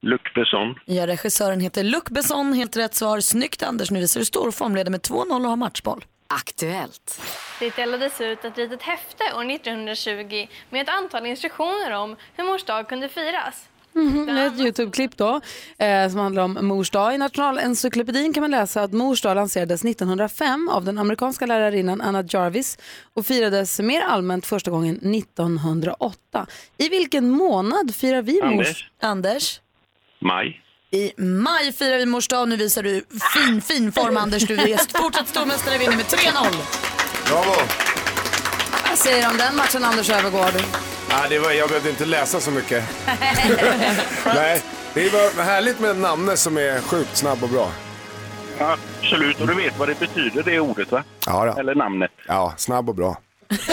Luc Besson. Ja, regissören heter Luc Besson. Helt rätt svar. Snyggt Anders. Nu visar du stor formleder med 2-0 och har matchboll. Aktuellt. Det delades ut ett litet häfte år 1920 med ett antal instruktioner om hur mors dag kunde firas. Mhm, ett Youtube-klipp då eh, som handlar om mors dag. I Nationalencyklopedin kan man läsa att mors dag lanserades 1905 av den amerikanska lärarinnan Anna Jarvis och firades mer allmänt första gången 1908. I vilken månad firar vi mors... Anders. Anders. Maj. I maj firar vi mors dag. Nu visar du fin, fin form Anders. Du är fortsatt stormästare vinner med 3-0. Bravo. Vad säger du om den matchen Anders Öfvergård? Ja, det var, jag behövde inte läsa så mycket. [laughs] Nej, det var härligt med namne som är sjukt snabb och bra. Absolut, och du vet vad det betyder det ordet va? Ja, då. Eller namnet. Ja, snabb och bra.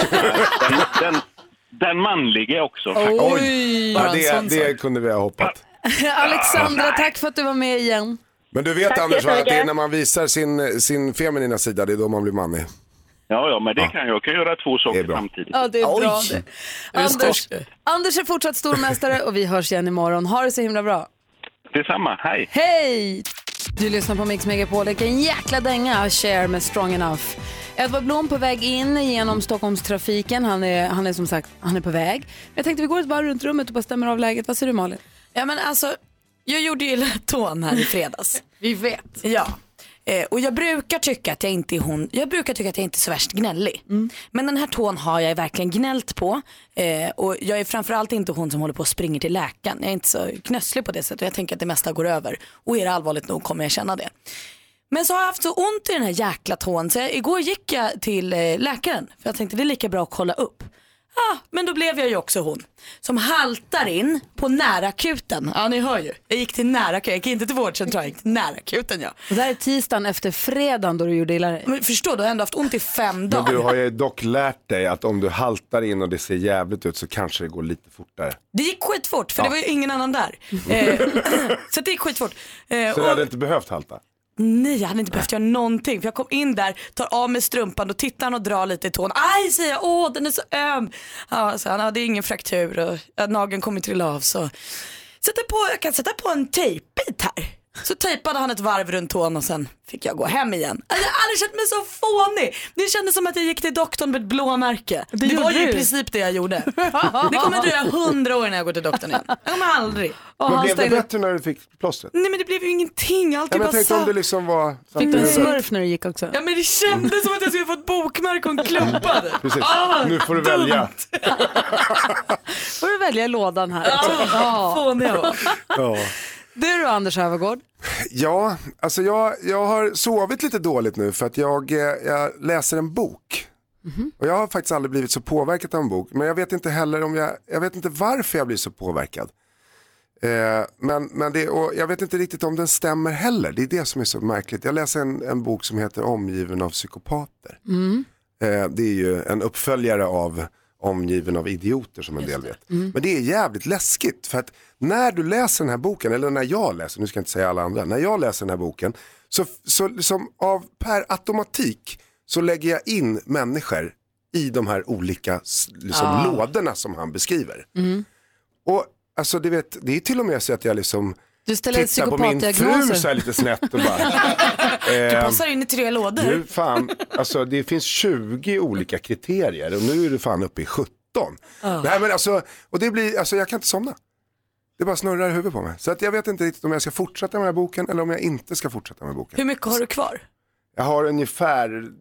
Den, den, den manliga också. Oj! Ja, det, det kunde vi ha hoppat. [laughs] Alexandra, tack för att du var med igen. Men du vet Tack Anders va, att det är när man visar sin, sin feminina sida, det är då man blir manlig. Ja, ja, men det kan jag. Jag kan göra två saker samtidigt. Ja, det är bra det. Anders, Anders är fortsatt stormästare och vi hörs igen imorgon. Ha det så himla bra. Detsamma, hej! Hej! Du lyssnar på Mix Megapol. Vilken jäkla dänga Cher med Strong Enough. Edvard Blom på väg in genom Stockholmstrafiken. Han är, han är som sagt han är på väg. Jag tänkte vi går ett varv runt rummet och bara stämmer av läget. Vad säger du Malin? Ja men alltså, jag gjorde ju [laughs] tån här i fredags. [laughs] Vi vet. Ja. Eh, och jag brukar tycka att jag inte är hon, jag brukar tycka att jag inte är så värst gnällig. Men den här tån har jag verkligen gnällt på. Eh, och jag är framförallt inte hon som håller på och springer till läkaren. Jag är inte så knösslig på det sättet och jag tänker att det mesta går över. Och är det allvarligt nog kommer jag känna det. Men så har jag haft så ont i den här jäkla tån så jag, igår gick jag till eh, läkaren för jag tänkte det är lika bra att kolla upp. Ah, men då blev jag ju också hon som haltar in på närakuten. Ja ni hör ju, jag gick till närakuten, jag gick inte till vårdcentralen, jag gick till närakuten ja. Och det här är tisdagen efter fredagen då du gjorde illa dig. Men förstå, du har ändå haft ont i fem Men dagar. du har ju dock lärt dig att om du haltar in och det ser jävligt ut så kanske det går lite fortare. Det gick skitfort för Ja. det var ju ingen annan där. [laughs] Eh, [clears throat] så det gick skitfort. Eh, Så du och- hade inte behövt halta? Nej, jag hade inte behövt göra någonting. För jag kom in där, tar av mig strumpan och tittar han och drar lite i tån. Aj, säger jag, åh den är så öm. Ja, så han hade ingen fraktur och ja, nageln kommer trilla av. Så sätter på, jag kan sätta på en tejpbit här. Så tejpade han ett varv runt tån och sen fick jag gå hem igen. Alltså, Jag har aldrig känt mig så fånig. Det kändes som att jag gick till doktorn med ett blåmärke. Det, gjorde var ju i princip det jag gjorde. Det kommer dröja hundra år innan jag går till doktorn igen. Jag kommer aldrig. Men blev det bättre när du fick plåstret? Nej men det blev ju ingenting, allt Ja, men jag bara tänkte om det liksom var... Fick du en smurf när du gick också? Ja men det kändes som att jag skulle få ett bokmärke och en klubba. Precis, Ah, nu får du dumt. välja. får du välja lådan här. Ja, fånig jag var. Du då Anders Övergård? Ja, alltså jag, jag har sovit lite dåligt nu för att jag, eh, jag läser en bok. Och jag har faktiskt aldrig blivit så påverkad av en bok. Men jag vet inte heller om jag, jag vet inte varför jag blir så påverkad. Eh, men, men det, och jag vet inte riktigt om den stämmer heller. Det är det som är så märkligt. Jag läser en, en bok som heter Omgiven av psykopater. Mm. Eh, det är ju en uppföljare av Omgiven av idioter som en del vet. Mm. Men det är jävligt läskigt för att när du läser den här boken, eller när jag läser, nu ska jag inte säga alla andra, när jag läser den här boken så, så liksom av per automatik så lägger jag in människor i de här olika liksom, Ah. lådorna som han beskriver. Mm. Och alltså du vet, det är till och med så att jag liksom Du ställer tittar på min fru så här lite snett och bara. [laughs] Du ehm, passar in i tre lådor. du, fan, alltså det finns 20 olika kriterier och nu är du fan uppe i 17. Ja. Nej, men alltså, och det blir, alltså jag kan inte somna. Det bara snurrar i huvudet på mig. Så att jag vet inte riktigt om jag ska fortsätta med den här boken eller om jag inte ska fortsätta med boken. Hur mycket har du kvar? Jag har ungefär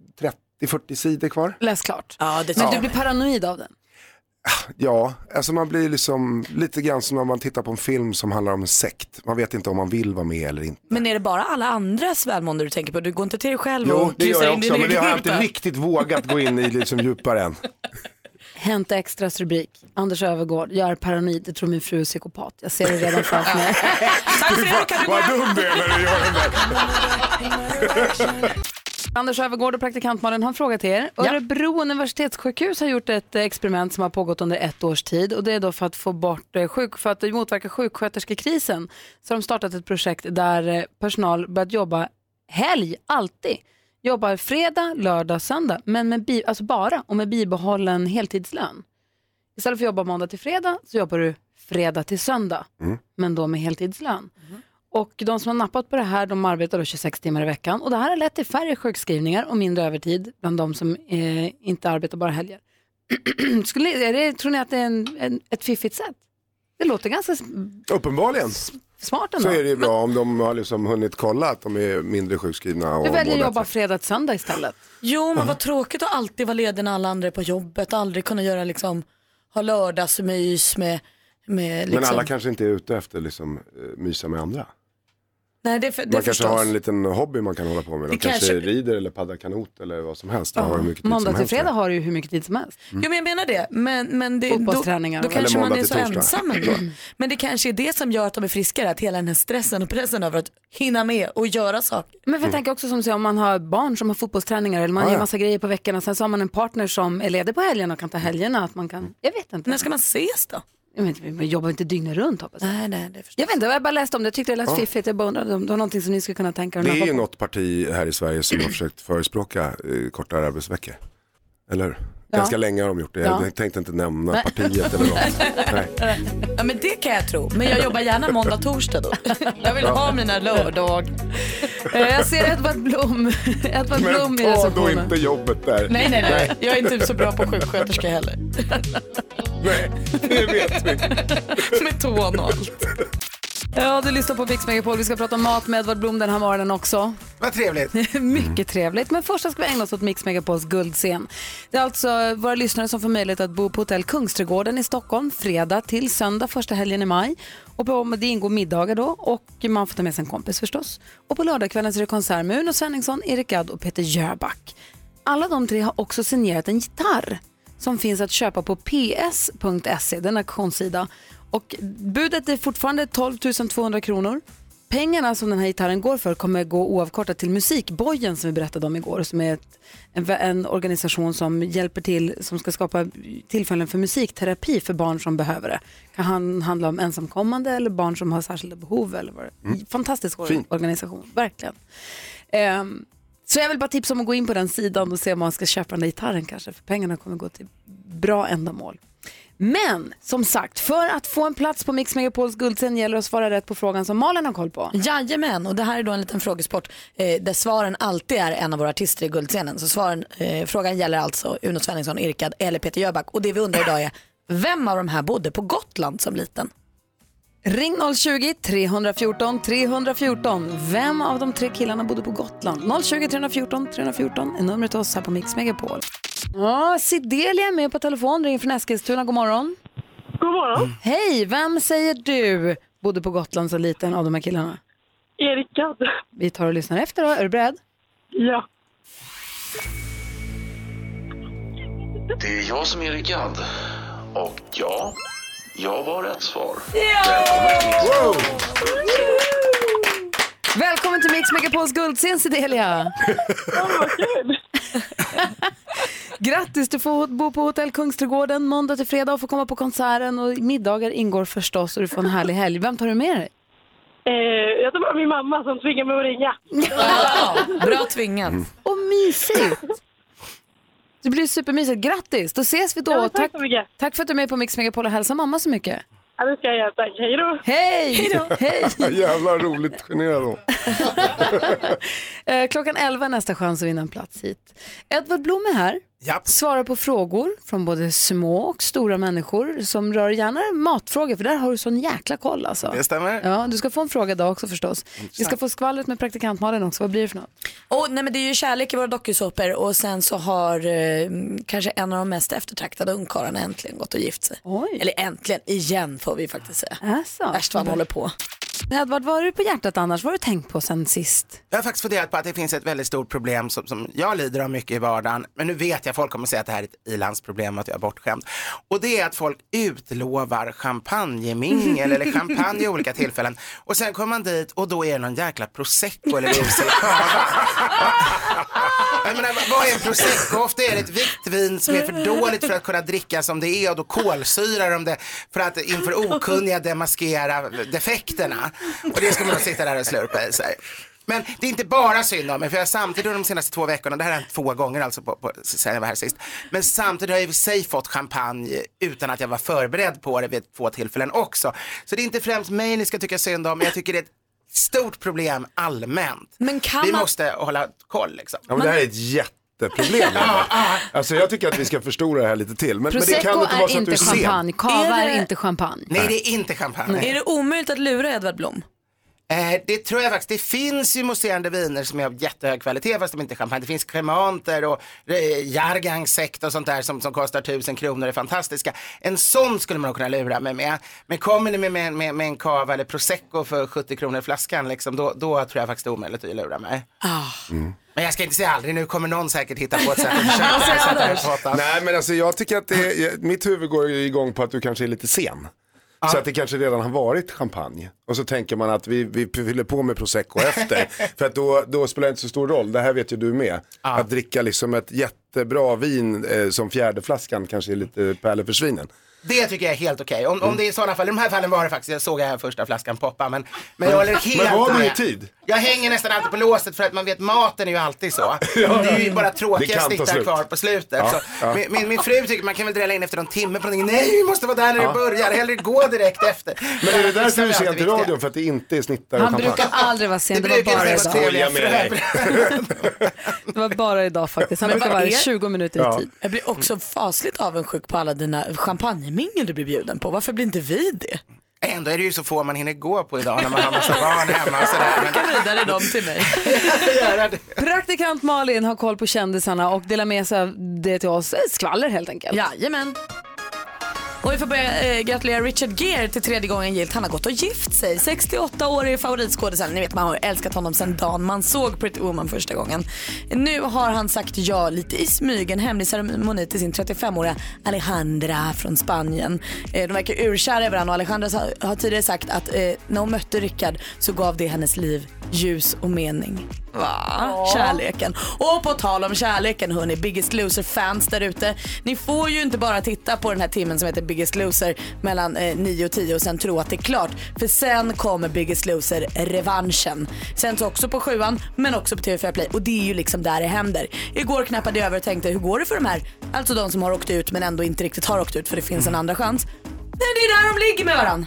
30-40 sidor kvar. Läs klart. Ja, det Men du blir paranoid av den? Ja, alltså man blir liksom lite grann som när man tittar på en film som handlar om en sekt. Man vet inte om man vill vara med eller inte. Men är det bara alla andras välmående du tänker på? Du går inte till dig själv Jo, och det gör kryssar jag in din också, men det egen har jag inte riktigt vågat gå in i liksom djupare än. Hänt Extras rubrik. Anders Övergård, jag är paranoid. Jag tror min fru är psykopat. Jag ser det redan framför mig. [laughs] Vad dum du är när du gör den där. [laughs] Anders Övergård och praktikant Malin har en fråga till er. Örebro universitetssjukhus har gjort ett experiment som har pågått under ett års tid och det är då för att få bort eh, sjuk, för att motverka sjuksköterskekrisen. Så har de startat ett projekt där eh, personal börjat jobba helg, alltid. Jobbar fredag, lördag, söndag, men med bi, alltså bara och med bibehållen heltidslön. Istället för att jobba måndag till fredag så jobbar du fredag till söndag, men då med heltidslön. Och de som har nappat på det här de arbetar då 26 timmar i veckan och det här har lett till färre sjukskrivningar och mindre övertid bland de som eh, inte arbetar bara helger. [clears throat] Skulle, är det, tror ni att det är en, en, ett fiffigt sätt? Det låter ganska Uppenbarligen. smart ändå. Så är det ju bra om de har liksom hunnit kolla att de är mindre sjukskrivna. Du väljer att jobba fredag till söndag istället. Jo men vad tråkigt att alltid vara ledig när alla andra är på jobbet. Aldrig kunna göra liksom, ha lördagsmys med, med liksom. Men alla kanske inte är ute efter liksom, eh, mysa med andra. Nej, det, för, det Man kanske förstås. har en liten hobby man kan hålla på med. De Det kanske, kanske- rider eller paddlar kanot eller vad som helst. Har hur mycket tid Måndag till fredag har du ju hur mycket tid som helst. Jo men jag menar det. Men, men det Fotbollsträningar Då, då kanske man är så torsdag. ensam ändå. Men det kanske är det som gör att de är friskare. Att hela den här stressen och pressen över att hinna med och göra saker. Men jag tänker också som så, om man har barn som har fotbollsträningar eller man Ja, gör ja. massa grejer på veckorna. Sen så har man en partner som är ledig på helgerna och kan ta helgerna. Att man kan, jag vet inte. När ska man ses då? Jag vet inte, man jobbar inte dygnet runt hoppas jag. Nej, nej, det jag vet inte, jag bara läste om det. Jag tyckte det lät Ja. fiffigt. Jag bara undrade om det var någonting som ni skulle kunna tänka er Det är ju något parti här i Sverige som har försökt förespråka eh, kortare arbetsveckor. Eller hur? Ja. Ganska länge har de gjort det. Ja. Jag tänkte inte nämna Nej. partiet eller något. [laughs] Nej. Ja men det kan jag tro. Men jag jobbar gärna måndag, [laughs] torsdag då. Jag vill ha mina lördag. Eh, Jag ser Edvard Blom, Edvard Blom Men i ta då receptionen. inte jobbet där. Nej, nej, nej. Jag är inte så bra på sjuksköterska heller. Nej, det vet vi. [laughs] Med tån och allt. Ja, du lyssnar på Mix Megapol. Vi ska prata om mat med Edvard Blom den här morgonen också. Vad trevligt. [laughs] Mycket trevligt. Men först ska vi ägna oss åt Mix Megapols guldscen. Det är alltså våra lyssnare som får möjlighet att bo på hotell Kungsträdgården i Stockholm fredag till söndag första helgen i maj. Och på, det ingår middagar då och man får ta med sig en kompis förstås. Och på lördagskvällen så är det konsert med Uno Svenningsson, Erik Gadd och Peter Jöback. Alla de tre har också signerat en gitarr som finns att köpa på ps.se, den auktionssida. Och budet är fortfarande 12 200 kronor. Pengarna som den här gitarren går för kommer gå oavkortat till Musikbojen som vi berättade om igår som är ett, en, en organisation som hjälper till, som ska skapa tillfällen för musikterapi för barn som behöver det. kan han- handla om ensamkommande eller barn som har särskilda behov. Eller vad. Mm. Fantastisk or- Fint. organisation, verkligen. Ehm, så jag vill bara tipsa om att gå in på den sidan och se om man ska köpa den där gitarren kanske, för pengarna kommer gå till bra ändamål. Men som sagt, för att få en plats på Mix Megapols guldscen gäller det att svara rätt på frågan som Malin har koll på. Jajamän, och det här är då en liten frågesport eh, där svaren alltid är en av våra artister i guldscenen. Så svaren, eh, frågan gäller alltså Uno Svenningsson, Erik Gadd eller Peter Jöback. Och det vi undrar idag är, vem av de här bodde på Gotland som liten? Ring 020-314 314. Vem av de tre killarna bodde på Gotland? 020 314 314 är numret till oss här på Mix Megapol. Ja, Sidelia är med på telefon, ringer från Eskilstuna. God morgon. God morgon. Hej, vem säger du bodde på Gotland så liten av de här killarna? Erik Gadd. Vi tar och lyssnar efter då. Är du beredd? Ja. Det är jag som är Erik Gadd. Och ja, jag var rätt svar. Välkommen till Mix Megapols guldscen, Sidelia. [laughs] Grattis, du får bo på hotell Kungsträdgården måndag till fredag och får komma på konserten och middagar ingår förstås och du får en härlig helg. Vem tar du med dig? Eh, jag tror bara min mamma som tvingar mig att ringa. Bra tvingat. Och mysigt! Det blir supermysigt. Grattis, då ses vi då. Ja, tack tack, så mycket. tack för att du är med på Mix Megapol och hälsa mamma så mycket. Ja, det ska jag göra. Tack. Hej då. Hej! Hej! [laughs] Jävla roligt generad då. [laughs] Eh, Klockan 11 är nästa chans att vinna en plats hit. Edvard Blom är här. Svarar på frågor från både små och stora människor som rör gärna matfrågor för där har du sån jäkla koll alltså. Det stämmer. Ja, du ska få en fråga idag också förstås. Vi ska få skvallret med praktikantmalen också. Vad blir det för något? Och, nej, men det är ju kärlek i våra dokusåpor och sen så har eh, kanske en av de mest eftertraktade ungkarlarna äntligen gått och gift sig. Eller äntligen, igen får vi faktiskt säga. Alltså. Värst vad han håller på. Edvard, vad har du på hjärtat annars? Vad har du tänkt på sen sist? Jag har faktiskt funderat på att det finns ett väldigt stort problem som, som jag lider av mycket i vardagen. Men nu vet jag folk kommer säga att det här är ett ilandsproblem och att jag är bortskämd. Och det är att folk utlovar champagnemingel eller champagne i olika tillfällen. Och sen kommer man dit och då är det någon jäkla prosecco eller rosé. Jag menar, vad är en prosecco? Ofta är det ett vitt vin som är för dåligt för att kunna dricka som det är och då kolsyrar de det för att inför okunniga demaskera defekterna. Och det ska man sitta där och slurpa i sig. Men det är inte bara synd om mig, för jag har samtidigt under de senaste två veckorna, det här har hänt två gånger alltså på, på, sen jag var här sist, men samtidigt har jag i sig fått champagne utan att jag var förberedd på det vid två tillfällen också. Så det är inte främst mig ni ska tycka synd om, men jag tycker det är ett stort problem allmänt. Men kan Vi man- måste hålla koll liksom. Ja, men det här är ett jätteproblem. [laughs] alltså jag tycker att vi ska förstora det här lite till. Men, men det Prosecco kan inte vara är så att inte du ser. champagne, cava Är är, inte champagne. Nej, det är inte champagne. Är det omöjligt att lura Edvard Blom? Eh, det tror jag faktiskt. Det finns ju mousserande viner som är av jättehög kvalitet fast de inte är champagne. Det finns kremanter och eh, Jargang sekt och sånt där som, som kostar tusen kronor är fantastiska. En sån skulle man nog kunna lura mig med. Men kommer ni med, med, med, med en cava eller prosecco för 70 kronor flaskan liksom, då, då tror jag faktiskt det är omöjligt att lura mig. Men jag ska inte säga aldrig, nu kommer någon säkert hitta på ett sätt att [laughs] försöka åtta. Nej men alltså jag tycker att det, mitt huvud går igång på att du kanske är lite sen. Så att det kanske redan har varit champagne. Och så tänker man att vi, vi fyller på med prosecco efter. [laughs] För att då, då spelar det inte så stor roll, det här vet ju du med. Att dricka liksom ett jättebra vin eh, som fjärdeflaskan kanske är lite pärlor för svinen. Det tycker jag är helt okej. Om, om det är i sådana fall, i de här fallen var det faktiskt, jag såg här första flaskan poppa, men, men jag håller helt Men var du i med. tid? Jag hänger nästan alltid på låset för att man vet maten är ju alltid så. [laughs] det är ju bara Det tråkiga kan ta snittar slut. kvar på slutet. Ja, så, ja. Min, min, min fru tycker man kan väl drälla in efter någon timme på någonting. Nej, vi måste vara där när Ja. det börjar. Hellre gå direkt efter. Men är det därför du är alltid sen till viktiga. radion? För att det inte är snittar och Han champagne? brukar aldrig vara sen, det, Det var brukar bara idag. trevliga fröer. [laughs] Det var bara idag faktiskt. Han Men brukar vad vara är- 20 minuter i tid. Jag blir också fasligt avundsjuk på alla dina champagnemingel du blir bjuden på. Varför blir inte vi det? Ändå är det ju så få man hinner gå på idag när man har massa barn hemma och sådär. Men... Skicka vidare dem till mig. [laughs] Praktikant Malin har koll på kändisarna och delar med sig av det till oss. Skvaller helt enkelt. Jajamän. Och vi får börja eh, gratulera Richard Gere till tredje gången gilt. Han har gått och gift sig. 68 år är favoritskådisen. Ni vet man har älskat honom sedan dagen man såg Pretty Woman första gången. Nu har han sagt ja lite i smyg, en hemlig ceremoni till sin 35-åriga Alejandra från Spanien. Eh, de verkar urkära i varandra och Alejandra sa- har tidigare sagt att eh, när hon mötte Rickard så gav det hennes liv ljus och mening. Va? Kärleken. Och på tal om kärleken hörni, Biggest Loser-fans där ute. Ni får ju inte bara titta på den här timmen som heter Biggest Loser mellan eh, 9 och 10 och sen tro att det är klart. För sen kommer Biggest Loser revanschen. Sänds också på sjuan men också på TV4 Play och det är ju liksom där det händer. Igår knappade jag över och tänkte hur går det för de här, alltså de som har åkt ut men ändå inte riktigt har åkt ut för det finns en andra chans. Nej, det är där de ligger med varandra.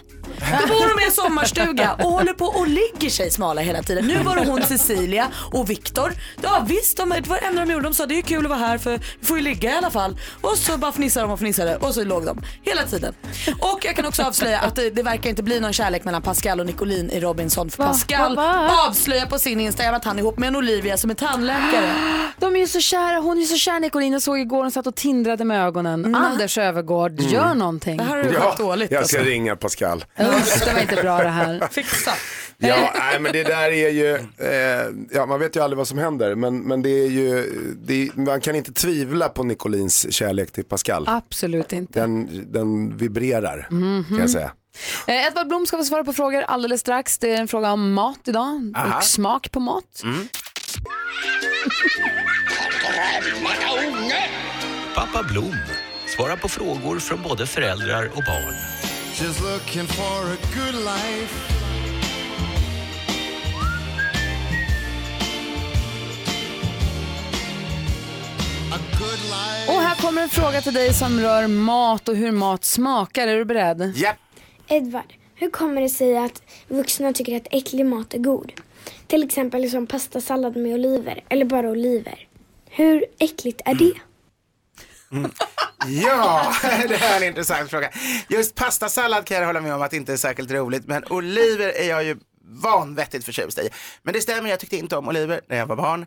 Då bor de i en sommarstuga och håller på och ligger sig smala hela tiden. Nu var det hon Cecilia och Viktor. Ja visst, de, det var det enda de gjorde. De sa det är kul att vara här för vi får ju ligga i alla fall. Och så bara fnissade de och fnissade och så låg de hela tiden. Och jag kan också avslöja att det, det verkar inte bli någon kärlek mellan Pascal och Nicolin i Robinson. För? Pascal Va? Va? avslöjar på sin Instagram att han är ihop med en Olivia som är tandläkare. De är ju så kära, hon är ju så kär Nicolin. Jag såg igår hon satt och tindrade med ögonen. Anders Övergård, gör någonting. Det här har du Ja, dåligt. jag ska alltså. ringa Pascal. Usch, det var inte bra det här. [laughs] Fixa. Ja, nej, men det där är ju, eh, ja man vet ju aldrig vad som händer, men, men det är ju, det är, man kan inte tvivla på Nicolins kärlek till Pascal. Absolut inte. Den, den vibrerar, Mhm. kan jag säga. Eh, Edvard Blom ska få svara på frågor alldeles strax. Det är en fråga om mat idag Aha. och smak på mat. Pappa Blom svarar på frågor från både föräldrar och barn. She's looking for a good life. A good life. Och här kommer en fråga till dig som rör mat och hur mat smakar. Är du beredd? Ja. Edvard, hur kommer det sig att vuxna tycker att äcklig mat är god? Till exempel som pastasallad med oliver eller bara oliver. Hur äckligt är det? Mm. [laughs] Ja, det här är en intressant fråga. Just pastasallad kan jag hålla med om att det inte är särskilt roligt, men oliver är jag ju vanvettigt förtjust i. Men det stämmer, jag tyckte inte om oliver när jag var barn.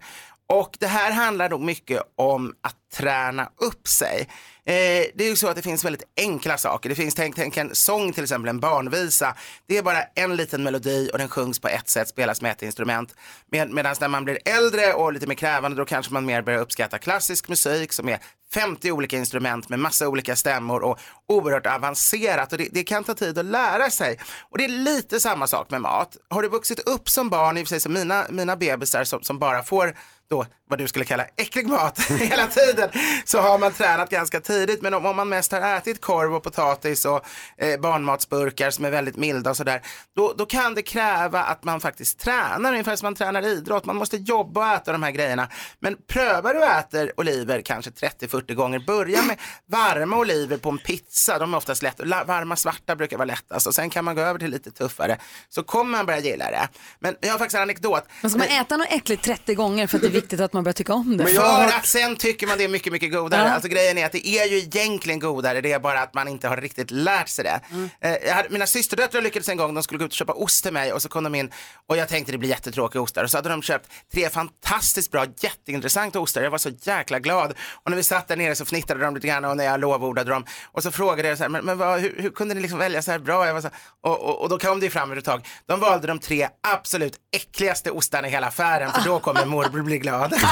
Och det här handlar nog mycket om att träna upp sig. Eh, det är ju så att det finns väldigt enkla saker. Det finns, tänk, tänk en sång till exempel, en barnvisa. Det är bara en liten melodi och den sjungs på ett sätt, spelas med ett instrument. Med, Medan när man blir äldre och lite mer krävande då kanske man mer börjar uppskatta klassisk musik som är 50 olika instrument med massa olika stämmor och oerhört avancerat och det, det kan ta tid att lära sig. Och det är lite samma sak med mat. Har du vuxit upp som barn, i och för sig som mina, mina bebisar som, som bara får då vad du skulle kalla äcklig mat [laughs] hela tiden så har man tränat ganska tidigt. Men om, om man mest har ätit korv och potatis och eh, barnmatsburkar som är väldigt milda och sådär, då, då kan det kräva att man faktiskt tränar, ungefär som man tränar idrott. Man måste jobba och äta de här grejerna. Men prövar du att äta oliver kanske 30-40 gånger, börja med varma oliver på en pizza, de är oftast lätt, la- varma svarta brukar vara lättast och sen kan man gå över till lite tuffare så kommer man börja gilla det. Men jag har faktiskt en anekdot. Men ska man äta något äckligt 30 gånger för att det är viktigt att man börjar tycka om det? För att sen tycker man det är mycket, mycket godare. Ja. Alltså grejen är att det är ju egentligen godare, det är bara att man inte har riktigt lärt sig det. Mm. Eh, jag hade, mina systerdöttrar lyckades en gång, de skulle gå ut och köpa ost till mig och så kom de in och jag tänkte det blir jättetråkiga ostar och så hade de köpt tre fantastiskt bra, jätteintressanta ostar. Jag var så jäkla glad och när vi satt där nere så fnittrade de lite grann och när jag lovordade dem och så frågade jag så här, men, men vad, hur, hur kunde ni liksom välja så här bra? Jag var så här, och, och, och då kom det ju fram ett tag. De valde de tre absolut äckligaste ostarna i hela affären för då kommer morbror bli glad. [laughs]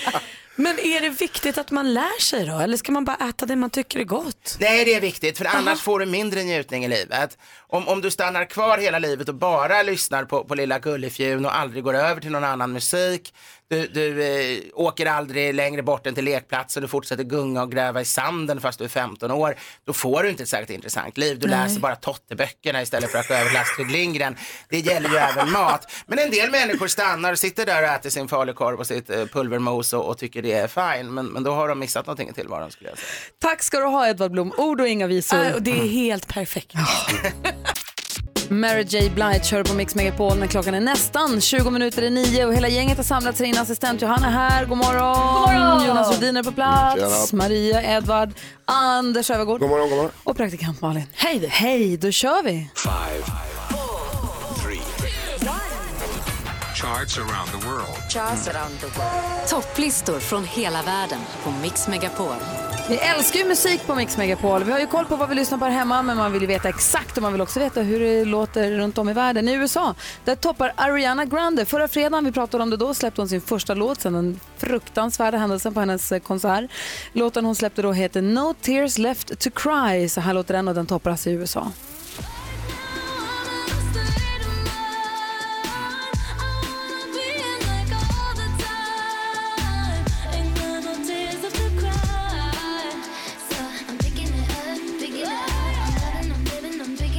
[laughs] Men är det viktigt att man lär sig då? Eller ska man bara äta det man tycker är gott? Nej, det är viktigt för annars får du mindre njutning i livet. Om, om du stannar kvar hela livet och bara lyssnar på, på Lilla Gullefjun och aldrig går över till någon annan musik. Du, du eh, åker aldrig längre bort än till lekplatsen, du fortsätter gunga och gräva i sanden fast du är 15 år. Då får du inte ett särskilt intressant liv. Du Nej. läser bara Totteböckerna istället för att gå över till Astrid Lindgren. Det gäller ju även mat. Men en del människor stannar och sitter där och äter sin falukorv och sitt eh, pulvermos och, och tycker det är fine. Men, men då har de missat någonting i tillvaron skulle jag säga. Tack ska du ha Edvard Blom. Ord och inga visor. Äh, och det är helt perfekt. Mary J Blige kör på Mix Megapol när klockan är nästan 20 minuter i nio och hela gänget har samlats inne. Assistent Johanna är här. God morgon! God morgon! Jonas Rhodin är på plats. Tjena. Maria, Edvard, Anders Öfvergård. God morgon, god morgon. Och praktikant Malin. Hej! Hej, då kör vi! Five, charts around the world. Charts around the world. Topplistor från hela världen på Mix Megapol. Vi älskar ju musik på Mix Megapol. Vi har ju koll på vad vi lyssnar på här hemma men man vill ju veta exakt och man vill också veta hur det låter runt om i världen. I USA, där toppar Ariana Grande. Förra fredagen, vi pratade om det då, släppte hon sin första låt sen den fruktansvärda händelsen på hennes eh, konsert. Låten hon släppte då heter No Tears Left To Cry. Så här låter den och den toppar alltså i USA.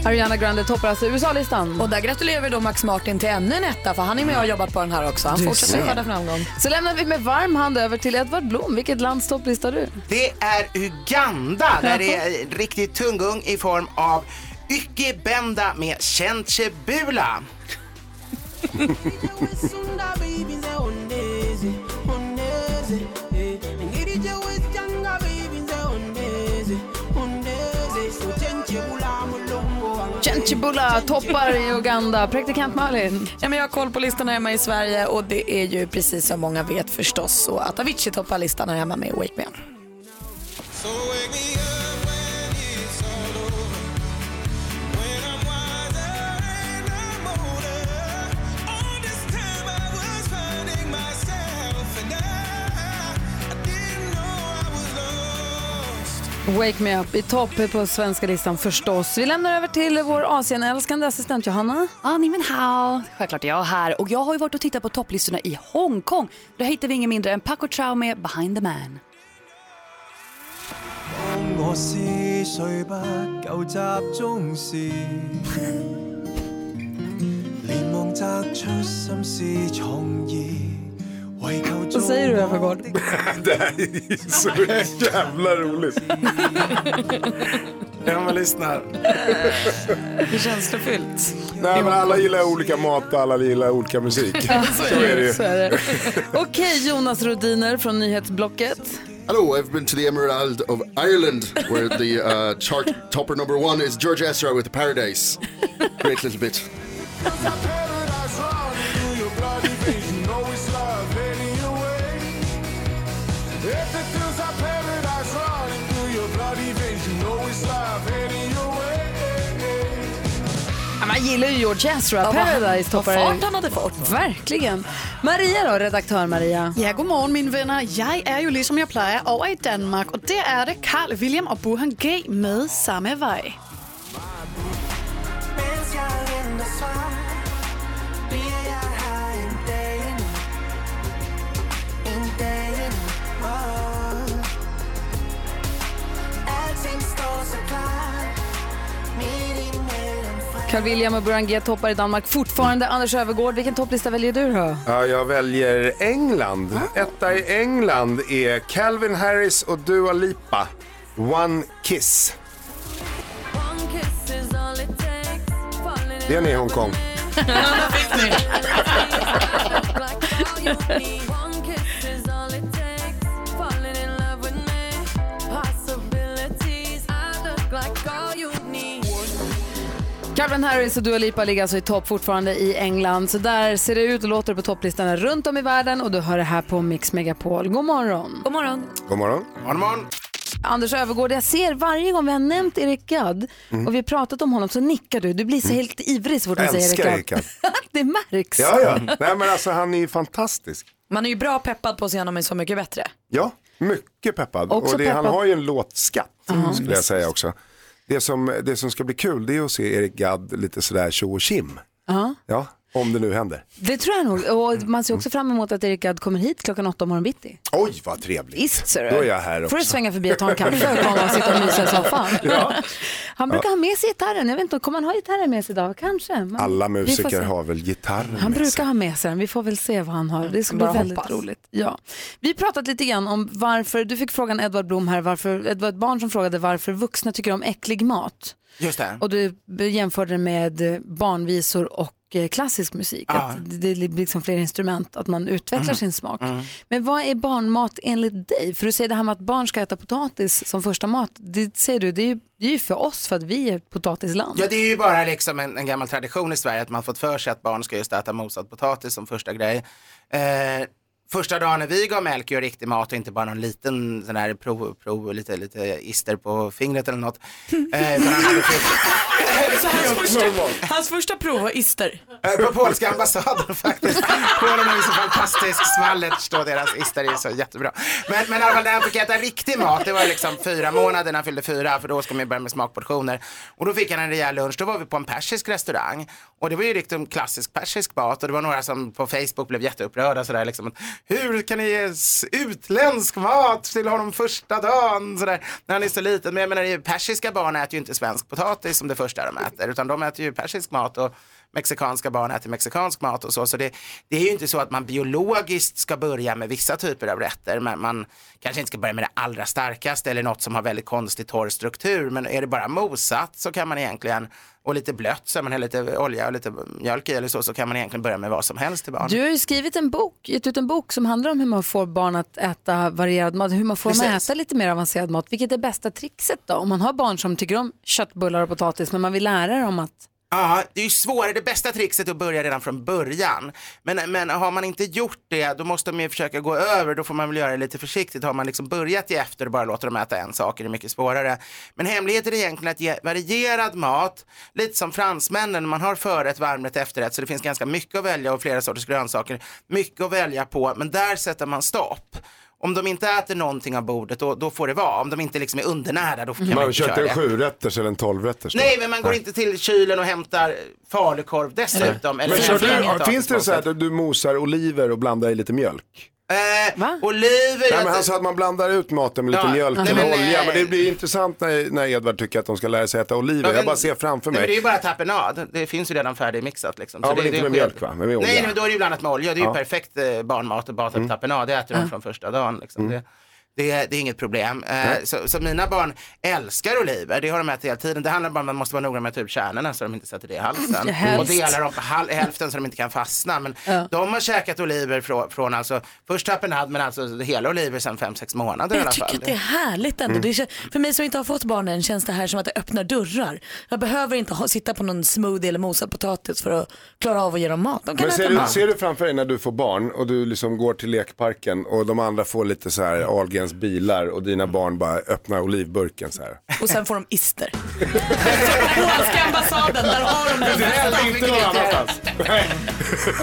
Ariana Grande toppar alltså USA-listan. Och där gratulerar vi då Max Martin till ännu en etta för han är med och har jobbat på den här också. Han Du fortsätter skörda framgång. Så lämnar vi med varm hand över till Edvard Blom. Vilket lands topplista har du? Det är Uganda där det är riktigt tungung i form av Ycke Benda med Chentchebula. [laughs] Chenchibula toppar i Uganda. Praktikant Malin. Ja, men jag har koll på listan här hemma i Sverige och det är ju precis som många vet förstås så att Avicii toppar listan här hemma med Wake Me Up. Wake Me Up i topp på svenska listan förstås. Vi lämnar över till vår Asienälskande assistent Johanna. Ja, ni men hao. Självklart är jag här. Och jag har ju varit och tittat på topplistorna i Hongkong. Där hittar vi ingen mindre än Paco Chow med Behind the Man. 我思绪不够集中时，连忙摘出心思创意，为求 [laughs] Vad säger du Öfvergård? [laughs] det här är så jävla roligt. Ja, man lyssnar. Det är känslofyllt. Nej, men alla gillar olika mat och alla gillar olika musik. Så är det ju. Så är det. Okej, Jonas Rodiner från nyhetsblocket. Hello, I've been to the Emerald of Ireland, where the uh, chart topper number one is George Ezra with Paradise. Great little bit. [laughs] man gillar ju George Ezra. Ja, vad- Paradise vad toppar. fart han hade fått. Verkligen. Maria då, redaktör Maria. Ja, godmorgen mine venner. Jeg er jo ligesom jeg plejer over i Danmark, og der er det Carl William og Burhan G med samme vej. Carl William och Burhan G toppar i Danmark fortfarande. Anders Övergård, vilken topplista väljer du då? Ja, jag väljer England. Etta i England är Calvin Harris och Dua Lipa. One Kiss. Det är ni i Hongkong. [laughs] [laughs] [laughs] Calvin Harris och Dua Lipa ligger alltså i topp fortfarande i England. Så där ser det ut och låter på topplistorna runt om i världen och du hör det här på Mix Megapol. God morgon. God morgon. God morgon. God morgon. Anders Övergård, jag ser varje gång vi har nämnt Erik Gadd och vi har pratat om honom så nickar du. Du blir så helt ivrig så fort man Jag säger Erik Gadd. Gadd. [laughs] det märks. Ja, ja. Nej, men alltså han är ju fantastisk. Man är ju bra peppad på att se honom i Så mycket bättre. Ja, mycket peppad. Också och det, han peppad. har ju en låtskatt Ja, skulle jag säga också. Det som, det som ska bli kul det är att se Erik Gadd lite sådär tjo och tjim. Ja. Om det nu händer. Det tror jag nog. Och man ser också fram emot att Erik Gadd kommer hit klockan åtta morgon bitti. Oj vad trevligt. Visst ser du. Då är jag här också. får du svänga förbi och ta en kaffe och komma och sitta och mysa i soffan. [laughs] Ja. Han brukar Ja. ha med sig gitarren. Jag vet inte, kommer han ha gitarren med sig idag? Kanske. Men Alla musiker har väl gitarren Han med brukar sig. ha med sig den. Vi får väl se vad han har. Det ska bli Bara väldigt hoppas. roligt. Ja. Vi har pratat lite grann om varför, du fick frågan Edvard Blom här, varför, det var ett barn som frågade varför vuxna tycker om äcklig mat. Just det. Och du jämförde det med barnvisor och eh, klassisk musik. Ja. Att det det blir liksom fler instrument, att man utvecklar Mm. sin smak. Mm. Men vad är barnmat enligt dig? För du säger det här med att barn ska äta potatis som första mat. Det säger du, det är ju, det är ju för oss för att vi är ett potatisland. Ja, det är ju bara liksom en, en gammal tradition i Sverige att man fått för sig att barn ska just äta mosad potatis som första grej. Eh, första dagen när vi gav och riktig mat och inte bara någon liten sån här prov, prov lite, lite ister på fingret eller något. Eh, [laughs] Så hans, första, hans första prov var ister. Eh, På polska ambassaden [laughs] faktiskt. Polen är ju så fantastisk, smallet då deras ister är så jättebra. Men, men i alla fall när han fick äta riktig mat, det var liksom fyra månader när han fyllde fyra, för då ska man ju börja med smakportioner. Och då fick han en rejäl lunch, då var vi på en persisk restaurang. Och det var ju riktigt klassisk persisk mat och det var några som på Facebook blev jätteupprörda sådär liksom. Hur kan ni ge utländsk mat till honom första dagen? Sådär, när han är så liten. Men jag menar, persiska barn äter ju inte svensk potatis som det första de äter, utan de äter ju persisk mat och mexikanska barn äter mexikansk mat och så. Så det, det är ju inte så att man biologiskt ska börja med vissa typer av rätter. Men man kanske inte ska börja med det allra starkaste eller något som har väldigt konstig torr struktur. Men är det bara mosat så kan man egentligen, och lite blött så man häller lite olja och lite mjölk i eller så, så kan man egentligen börja med vad som helst till barn. Du har ju skrivit en bok, gett ut en bok som handlar om hur man får barn att äta varierad mat, hur man får dem att äta lite mer avancerad mat. Vilket är bästa trixet då? Om man har barn som tycker om köttbullar och potatis men man vill lära dem att Ja, det är ju svårare. Det bästa trixet är att börja redan från början. Men, men har man inte gjort det, då måste man ju försöka gå över. Då får man väl göra det lite försiktigt. Har man liksom börjat i efter och bara låter dem äta en sak är det mycket svårare. Men hemligheten är egentligen att ge varierad mat, lite som fransmännen. Man har förrätt, varmrätt, efterrätt, så det finns ganska mycket att välja och flera sorters grönsaker. Mycket att välja på, men där sätter man stopp. Om de inte äter någonting av bordet, då, då får det vara. Om de inte liksom är undernärda, då kan man Man inte köra köpte en det. sjurätters eller en tolvrätters. Nej, men man går inte till kylen och hämtar falukorv dessutom. Eller Men kör du, finns det så här du mosar oliver och blandar i lite mjölk? Eh, oliver, Nej, men han sa att man blandar ut maten med lite Ja, mjölk nej, eller men, olja. eh, Men det blir intressant när, när Edvard tycker att de ska lära sig äta oliver. Men- Jag bara ser framför Nej, men det är mig. ju bara tapenad. Det finns ju redan färdigmixat. Liksom. Ja, Så men det, inte det med sker- mjölk, va? Men med olja. Nej, men då är det ju blandat med olja. Det är ju Ja. Mm. perfekt eh, barnmat och bara tapenad. Det äter de från första dagen. Liksom. Det, det, är- det är inget problem. Eh, så, så mina barn älskar oliver. Det har de ätit hela tiden. Det handlar bara om att man måste vara noga med att ta ut kärnorna så de inte sätter det i halsen. Helst. Och dela dem på hal- hälften så de inte kan fastna. Men Ja. de har käkat oliver från, från alltså, först tapenad men alltså hela oliver sedan fem sex månader i alla Jag tycker fall. att det är härligt ändå. Mm. För mig som inte har fått barn än känns det här som att det öppnar dörrar. Jag behöver inte ha, sitta på någon smoothie eller mosad potatis för att klara av att ge dem mat. De kan Men äta ser du, mat. ser du framför dig när du får barn och du liksom går till lekparken och de andra får lite så här Ahlgrens bilar och dina barn bara öppnar olivburken så här. Och sen får de ister. Polska ambassaden, där har de det. Det är inte någon annanstans.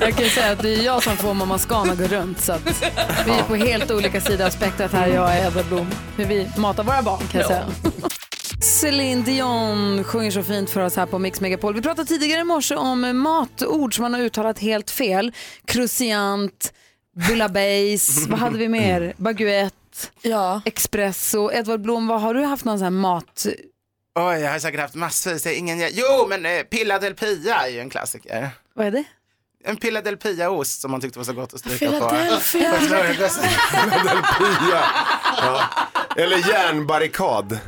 Jag kan ju säga att det är jag som får mamma Scana gå runt så att vi är på helt olika sidor av spektrat här, jag och Edvard Blom. Hur vi matar våra barn kan jag säga. Céline Dion sjunger så fint för oss här på Mix Megapol. Vi pratade tidigare i morse om matord som man har uttalat helt fel. Cruciant, bouillabaisse, vad hade vi mer? Baguette, ja. espresso. Edvard Blom, vad har du haft någon sån här mat... Oj, jag har säkert haft massvis. Ingen... Jo, men eh, Pilla del Pia är ju en klassiker. Vad är det? En Pilla del Pia-ost som man tyckte var så gott att stryka på. Philadelphia. [laughs] [laughs] Philadelphia. Ja. Eller järnbarrikad.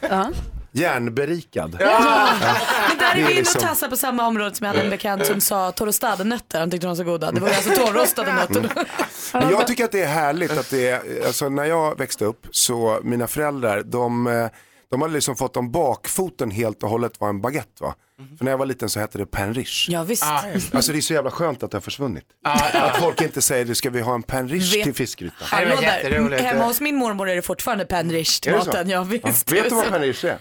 Ja. Järnberikad. Men där är Det är vi inne liksom- och tassar på samma område som jag hade en bekant som sa torrostade-nötter. Han tyckte de var så goda. Det var ju alltså torrostade [laughs] nötter. Men jag tycker att det är härligt att det är, alltså när jag växte upp så mina föräldrar de, eh, de hade liksom fått om bakfoten helt och hållet var en baguette va. För när jag var liten så hette det pain riche. Ja visst. Alltså det är så jävla skönt att det har försvunnit. Att folk inte säger det ska vi ha en Vet- till fiskgryta. Hallå där. Hemma hos min mormor är det fortfarande pain riche till maten. Ja, visst. Vet du vad pain riche är?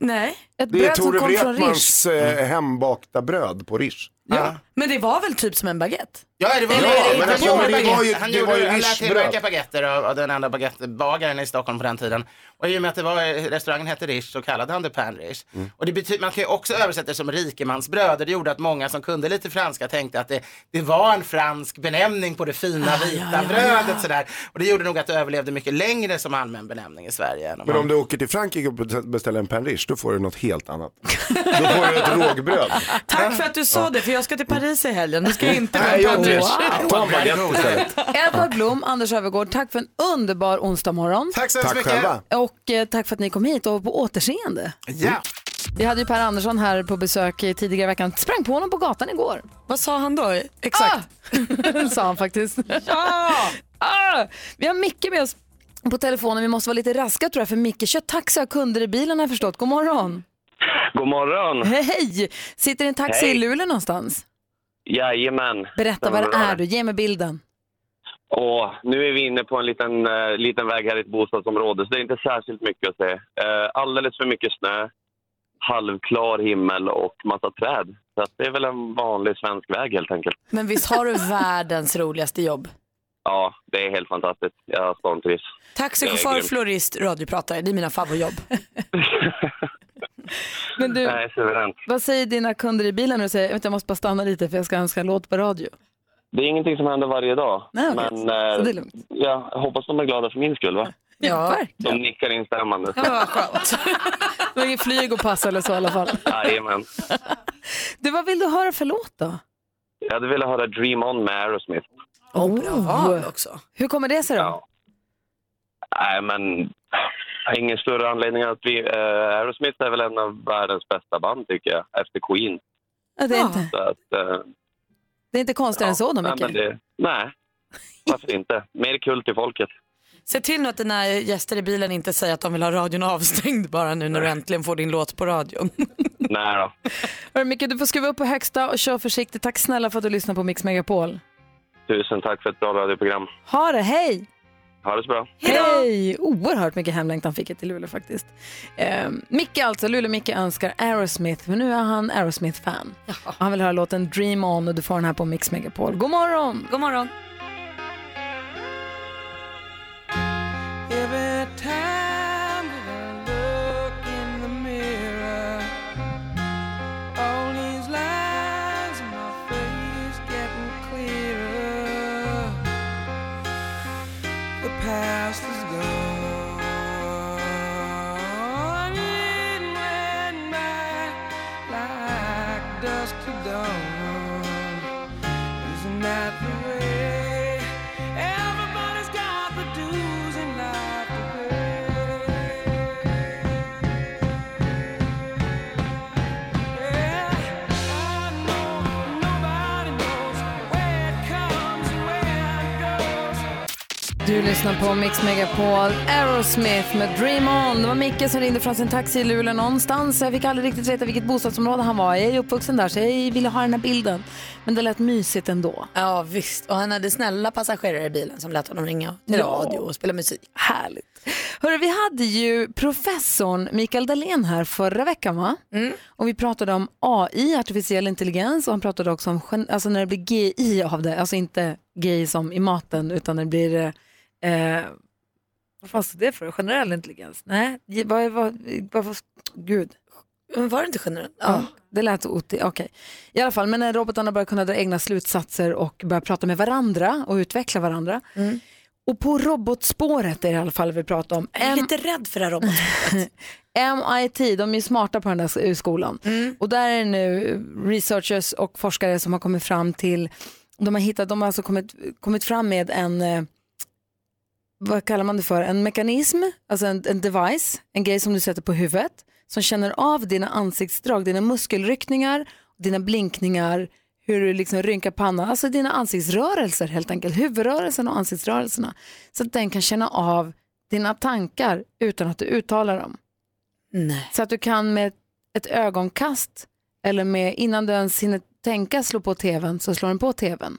Nej. Det är Tore Wretmans eh, hembakta bröd på riche. Ja. Men det var väl typ som en baguette? Ja, det var, Eller- ja, men alltså, det var det ju, han det gjorde, var ju han lät tillverka baguetter av, av den enda baguettebagaren i Stockholm på den tiden. Och i och med att det var, restaurangen hette Riche så kallade han det pan Riche. Mm. Och det betyder, man kan ju också översätta det som rikemansbröd och det gjorde att många som kunde lite franska tänkte att det, det var en fransk benämning på det fina vita ja, ja. brödet sådär. Och det gjorde nog att det överlevde mycket längre som allmän benämning i Sverige. Än om Men man- om du åker till Frankrike och beställer en pain riche då får du något helt annat. Då får du ett rågbröd. [laughs] Tack för att du sa det, för jag ska till Paris i helgen. Det ska jag inte [laughs] Nej, jag inte. wow. Ta en baguette istället. Edvard Blom, Anders Övergård, tack för en underbar onsdag morgon. Tack så hemskt Tack mycket. själva. Och eh, tack för att ni kom hit och på återseende. Ja. Vi hade ju Per Andersson här på besök i tidigare i veckan. Sprang på honom på gatan igår. Vad sa han då? Exakt. Ah! [laughs] sa han faktiskt. ja! [laughs] ah! Vi har Micke med oss på telefonen. Vi måste vara lite raska tror jag för Micke kör taxi och kunder i bilen har jag förstått. God morgon. God morgon. Hej! Sitter i en taxi Hej. i Luleå någonstans. Jajamän. Berätta, var är du? Ge mig bilden. Och nu är vi inne på en liten, eh, liten väg här i ett bostadsområde, så det är inte särskilt mycket att se. Eh, alldeles för mycket snö, halvklar himmel och massa träd. Så det är väl en vanlig svensk väg helt enkelt. Men visst har du [laughs] världens roligaste jobb? Ja, det är helt fantastiskt. Jag stormtrivs. Taxichaufför, florist, radiopratare. Det är mina favoritjobb. [laughs] [laughs] Men du, Nej, suveränt. vad säger dina kunder i bilen när du säger "Vänta, jag måste bara stanna lite för jag ska önska en låt på radio? Det är ingenting som händer varje dag. Nej. Men eh, Så det är lugnt. jag hoppas de är glada för min skull. Va? Ja, De nickar instämmande. Ja, vad skönt. Det var ingen flyg att passa eller så i alla fall. Jajamän. Du, vad vill du höra för låt då? Jag hade velat höra Dream On med Aerosmith. Oh, bra val också. Hur kommer det sig då? Nej, men ingen större anledning att vi... Uh, Aerosmith är väl en av världens bästa band, tycker jag, efter Queen. Ja, det, är inte, Så att, eh, det är inte konstigare än så då, nej, Micke. det, nej, varför inte? Mer kul till folket. Se till nu att dina gäster i bilen inte säger att de vill ha radion avstängd bara nu när du äntligen får din låt på radion. [laughs] nej då. Hörru, Micke, du får skruva upp på högsta och kör försiktigt. Tack snälla för att du lyssnar på Mix Megapol. Tusen tack för ett bra radioprogram. Ha det, hej! Ha det så bra. Hej! Oerhört mycket hemlängtan fick jag till Luleå faktiskt. Eh, Micke alltså, Luleå-Micke önskar Aerosmith, för nu är han Aerosmith-fan. Han vill höra låten Dream On och du får den här på Mix Megapol. God morgon! God morgon! Du lyssnar på Mix Megapol, Aerosmith med Dream On. Det var Micke som ringde från sin taxi i Luleå någonstans. Jag fick aldrig riktigt veta vilket bostadsområde han var i. Jag är uppvuxen där så jag ville ha den här bilden. Men det lät mysigt ändå. Ja visst, och han hade snälla passagerare i bilen som lät honom ringa till Ja. radio och spela musik. Härligt. Hörru, vi hade ju professorn Mikael Dahlén här förra veckan va? Och vi pratade om AI, artificiell intelligens, och han pratade också om alltså när det blir GI av det, alltså inte GI som i maten utan när det blir, eh, vad fan är det för, generell intelligens? Nej, vad, vad, vad, gud. Men var det inte generellt? Ja. Det lät ot- okej. I alla fall, men när robotarna börjar kunna dra egna slutsatser och börjar prata med varandra och utveckla varandra. Och på robotspåret är det i alla fall vi pratar om. Jag är lite rädd för det här [laughs] robotspåret. MIT, de är smarta på den där skolan. Och där är det nu researchers och forskare som har kommit fram till, de har hittat, de har alltså kommit, kommit fram med en, eh, vad kallar man det för, en mekanism, alltså en, en device, en grej som du sätter på huvudet, som känner av dina ansiktsdrag, dina muskelryckningar, dina blinkningar, hur du liksom rynkar pannan, alltså dina ansiktsrörelser helt enkelt, huvudrörelsen och ansiktsrörelserna. Så att den kan känna av dina tankar utan att du uttalar dem. Nej. Så att du kan med ett ögonkast eller med innan du ens hinner tänka slå på tvn så slår den på tvn.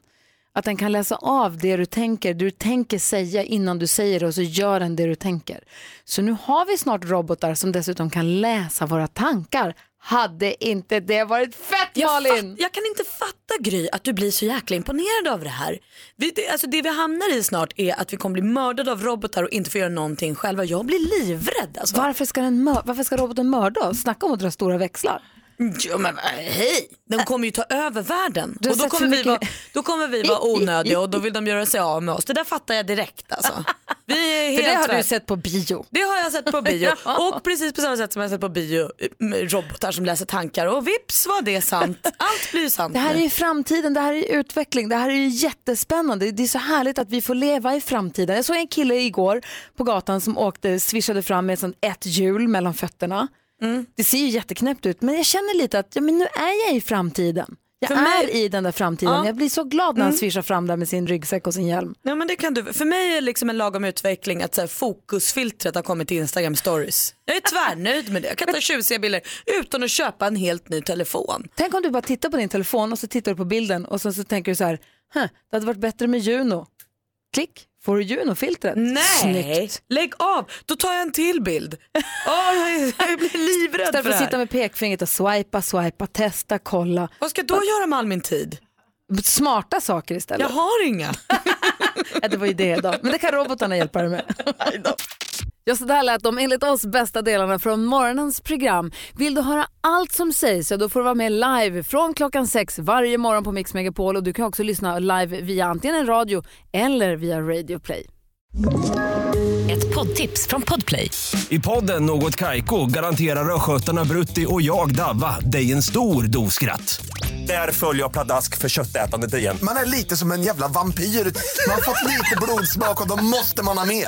Att den kan läsa av det du tänker, det du tänker säga innan du säger det och så gör den det du tänker. Så nu har vi snart robotar som dessutom kan läsa våra tankar. Hade inte det varit fett Jag, Malin? fatt, jag kan inte fatta Gry att du blir så jäkla imponerad av det här. Vi, det, alltså det vi hamnar i snart är att vi kommer bli mördade av robotar och inte få göra någonting själva. Jag blir livrädd. Alltså. Varför, ska den varför ska roboten mörda oss? Snacka om att dra stora växlar. Ja, men, eh, hej, de kommer ju ta över världen. Och då, kommer vi vara, då kommer vi vara onödiga och då vill de göra sig av med oss. Det där fattar jag direkt alltså. Vi är helt [laughs] För det har du sett på bio. Det har jag sett på [laughs] bio och precis på samma sätt som jag sett på bio robotar som läser tankar och vips var det sant. Allt blir sant Det här nu. är framtiden, det här är utveckling, det här är ju jättespännande. Det är så härligt att vi får leva i framtiden. Jag såg en kille igår på gatan som åkte, swishade fram med ett, sånt ett hjul mellan fötterna. Mm. Det ser ju jätteknäppt ut men jag känner lite att ja, men nu är jag i framtiden. Jag För är mig- i den där framtiden. Ja. Jag blir så glad när han Mm. swishar fram där med sin ryggsäck och sin hjälm. Ja, men det kan du. För mig är det liksom en lagom utveckling att så här, fokusfiltret har kommit till Instagram stories. Jag är tvärnöjd med det. Jag kan ta tjusiga bilder utan att köpa en helt ny telefon. Tänk om du bara tittar på din telefon och så tittar du på bilden och så, så tänker du så här, "Huh, det hade varit bättre med Juno. Klick, får du Juno-filtret. Nej, Snyggt. lägg av. Då tar jag en till bild. Åh, jag, blir livrädd Istället för för det att sitta med pekfingret och swipa, swipa, testa, kolla. Vad ska jag då göra med all min tid? Smarta saker istället. Jag har inga. [laughs] ja, det var ju det då. Men det kan robotarna hjälpa dig med. [laughs] Ja, så där lät de enligt oss bästa delarna från morgonens program. Vill du höra allt som sägs så då får du vara med live från klockan sex varje morgon på Mix Megapol och du kan också lyssna live via antingen en radio eller via Radio Play. Ett poddtips från Podplay. I podden Något Kaiko garanterar östgötarna Brutti och jag, Davva, dig en stor dos skratt. Där följer jag pladask för köttätandet igen. Man är lite som en jävla vampyr. Man har fått lite blodsmak och då måste man ha mer.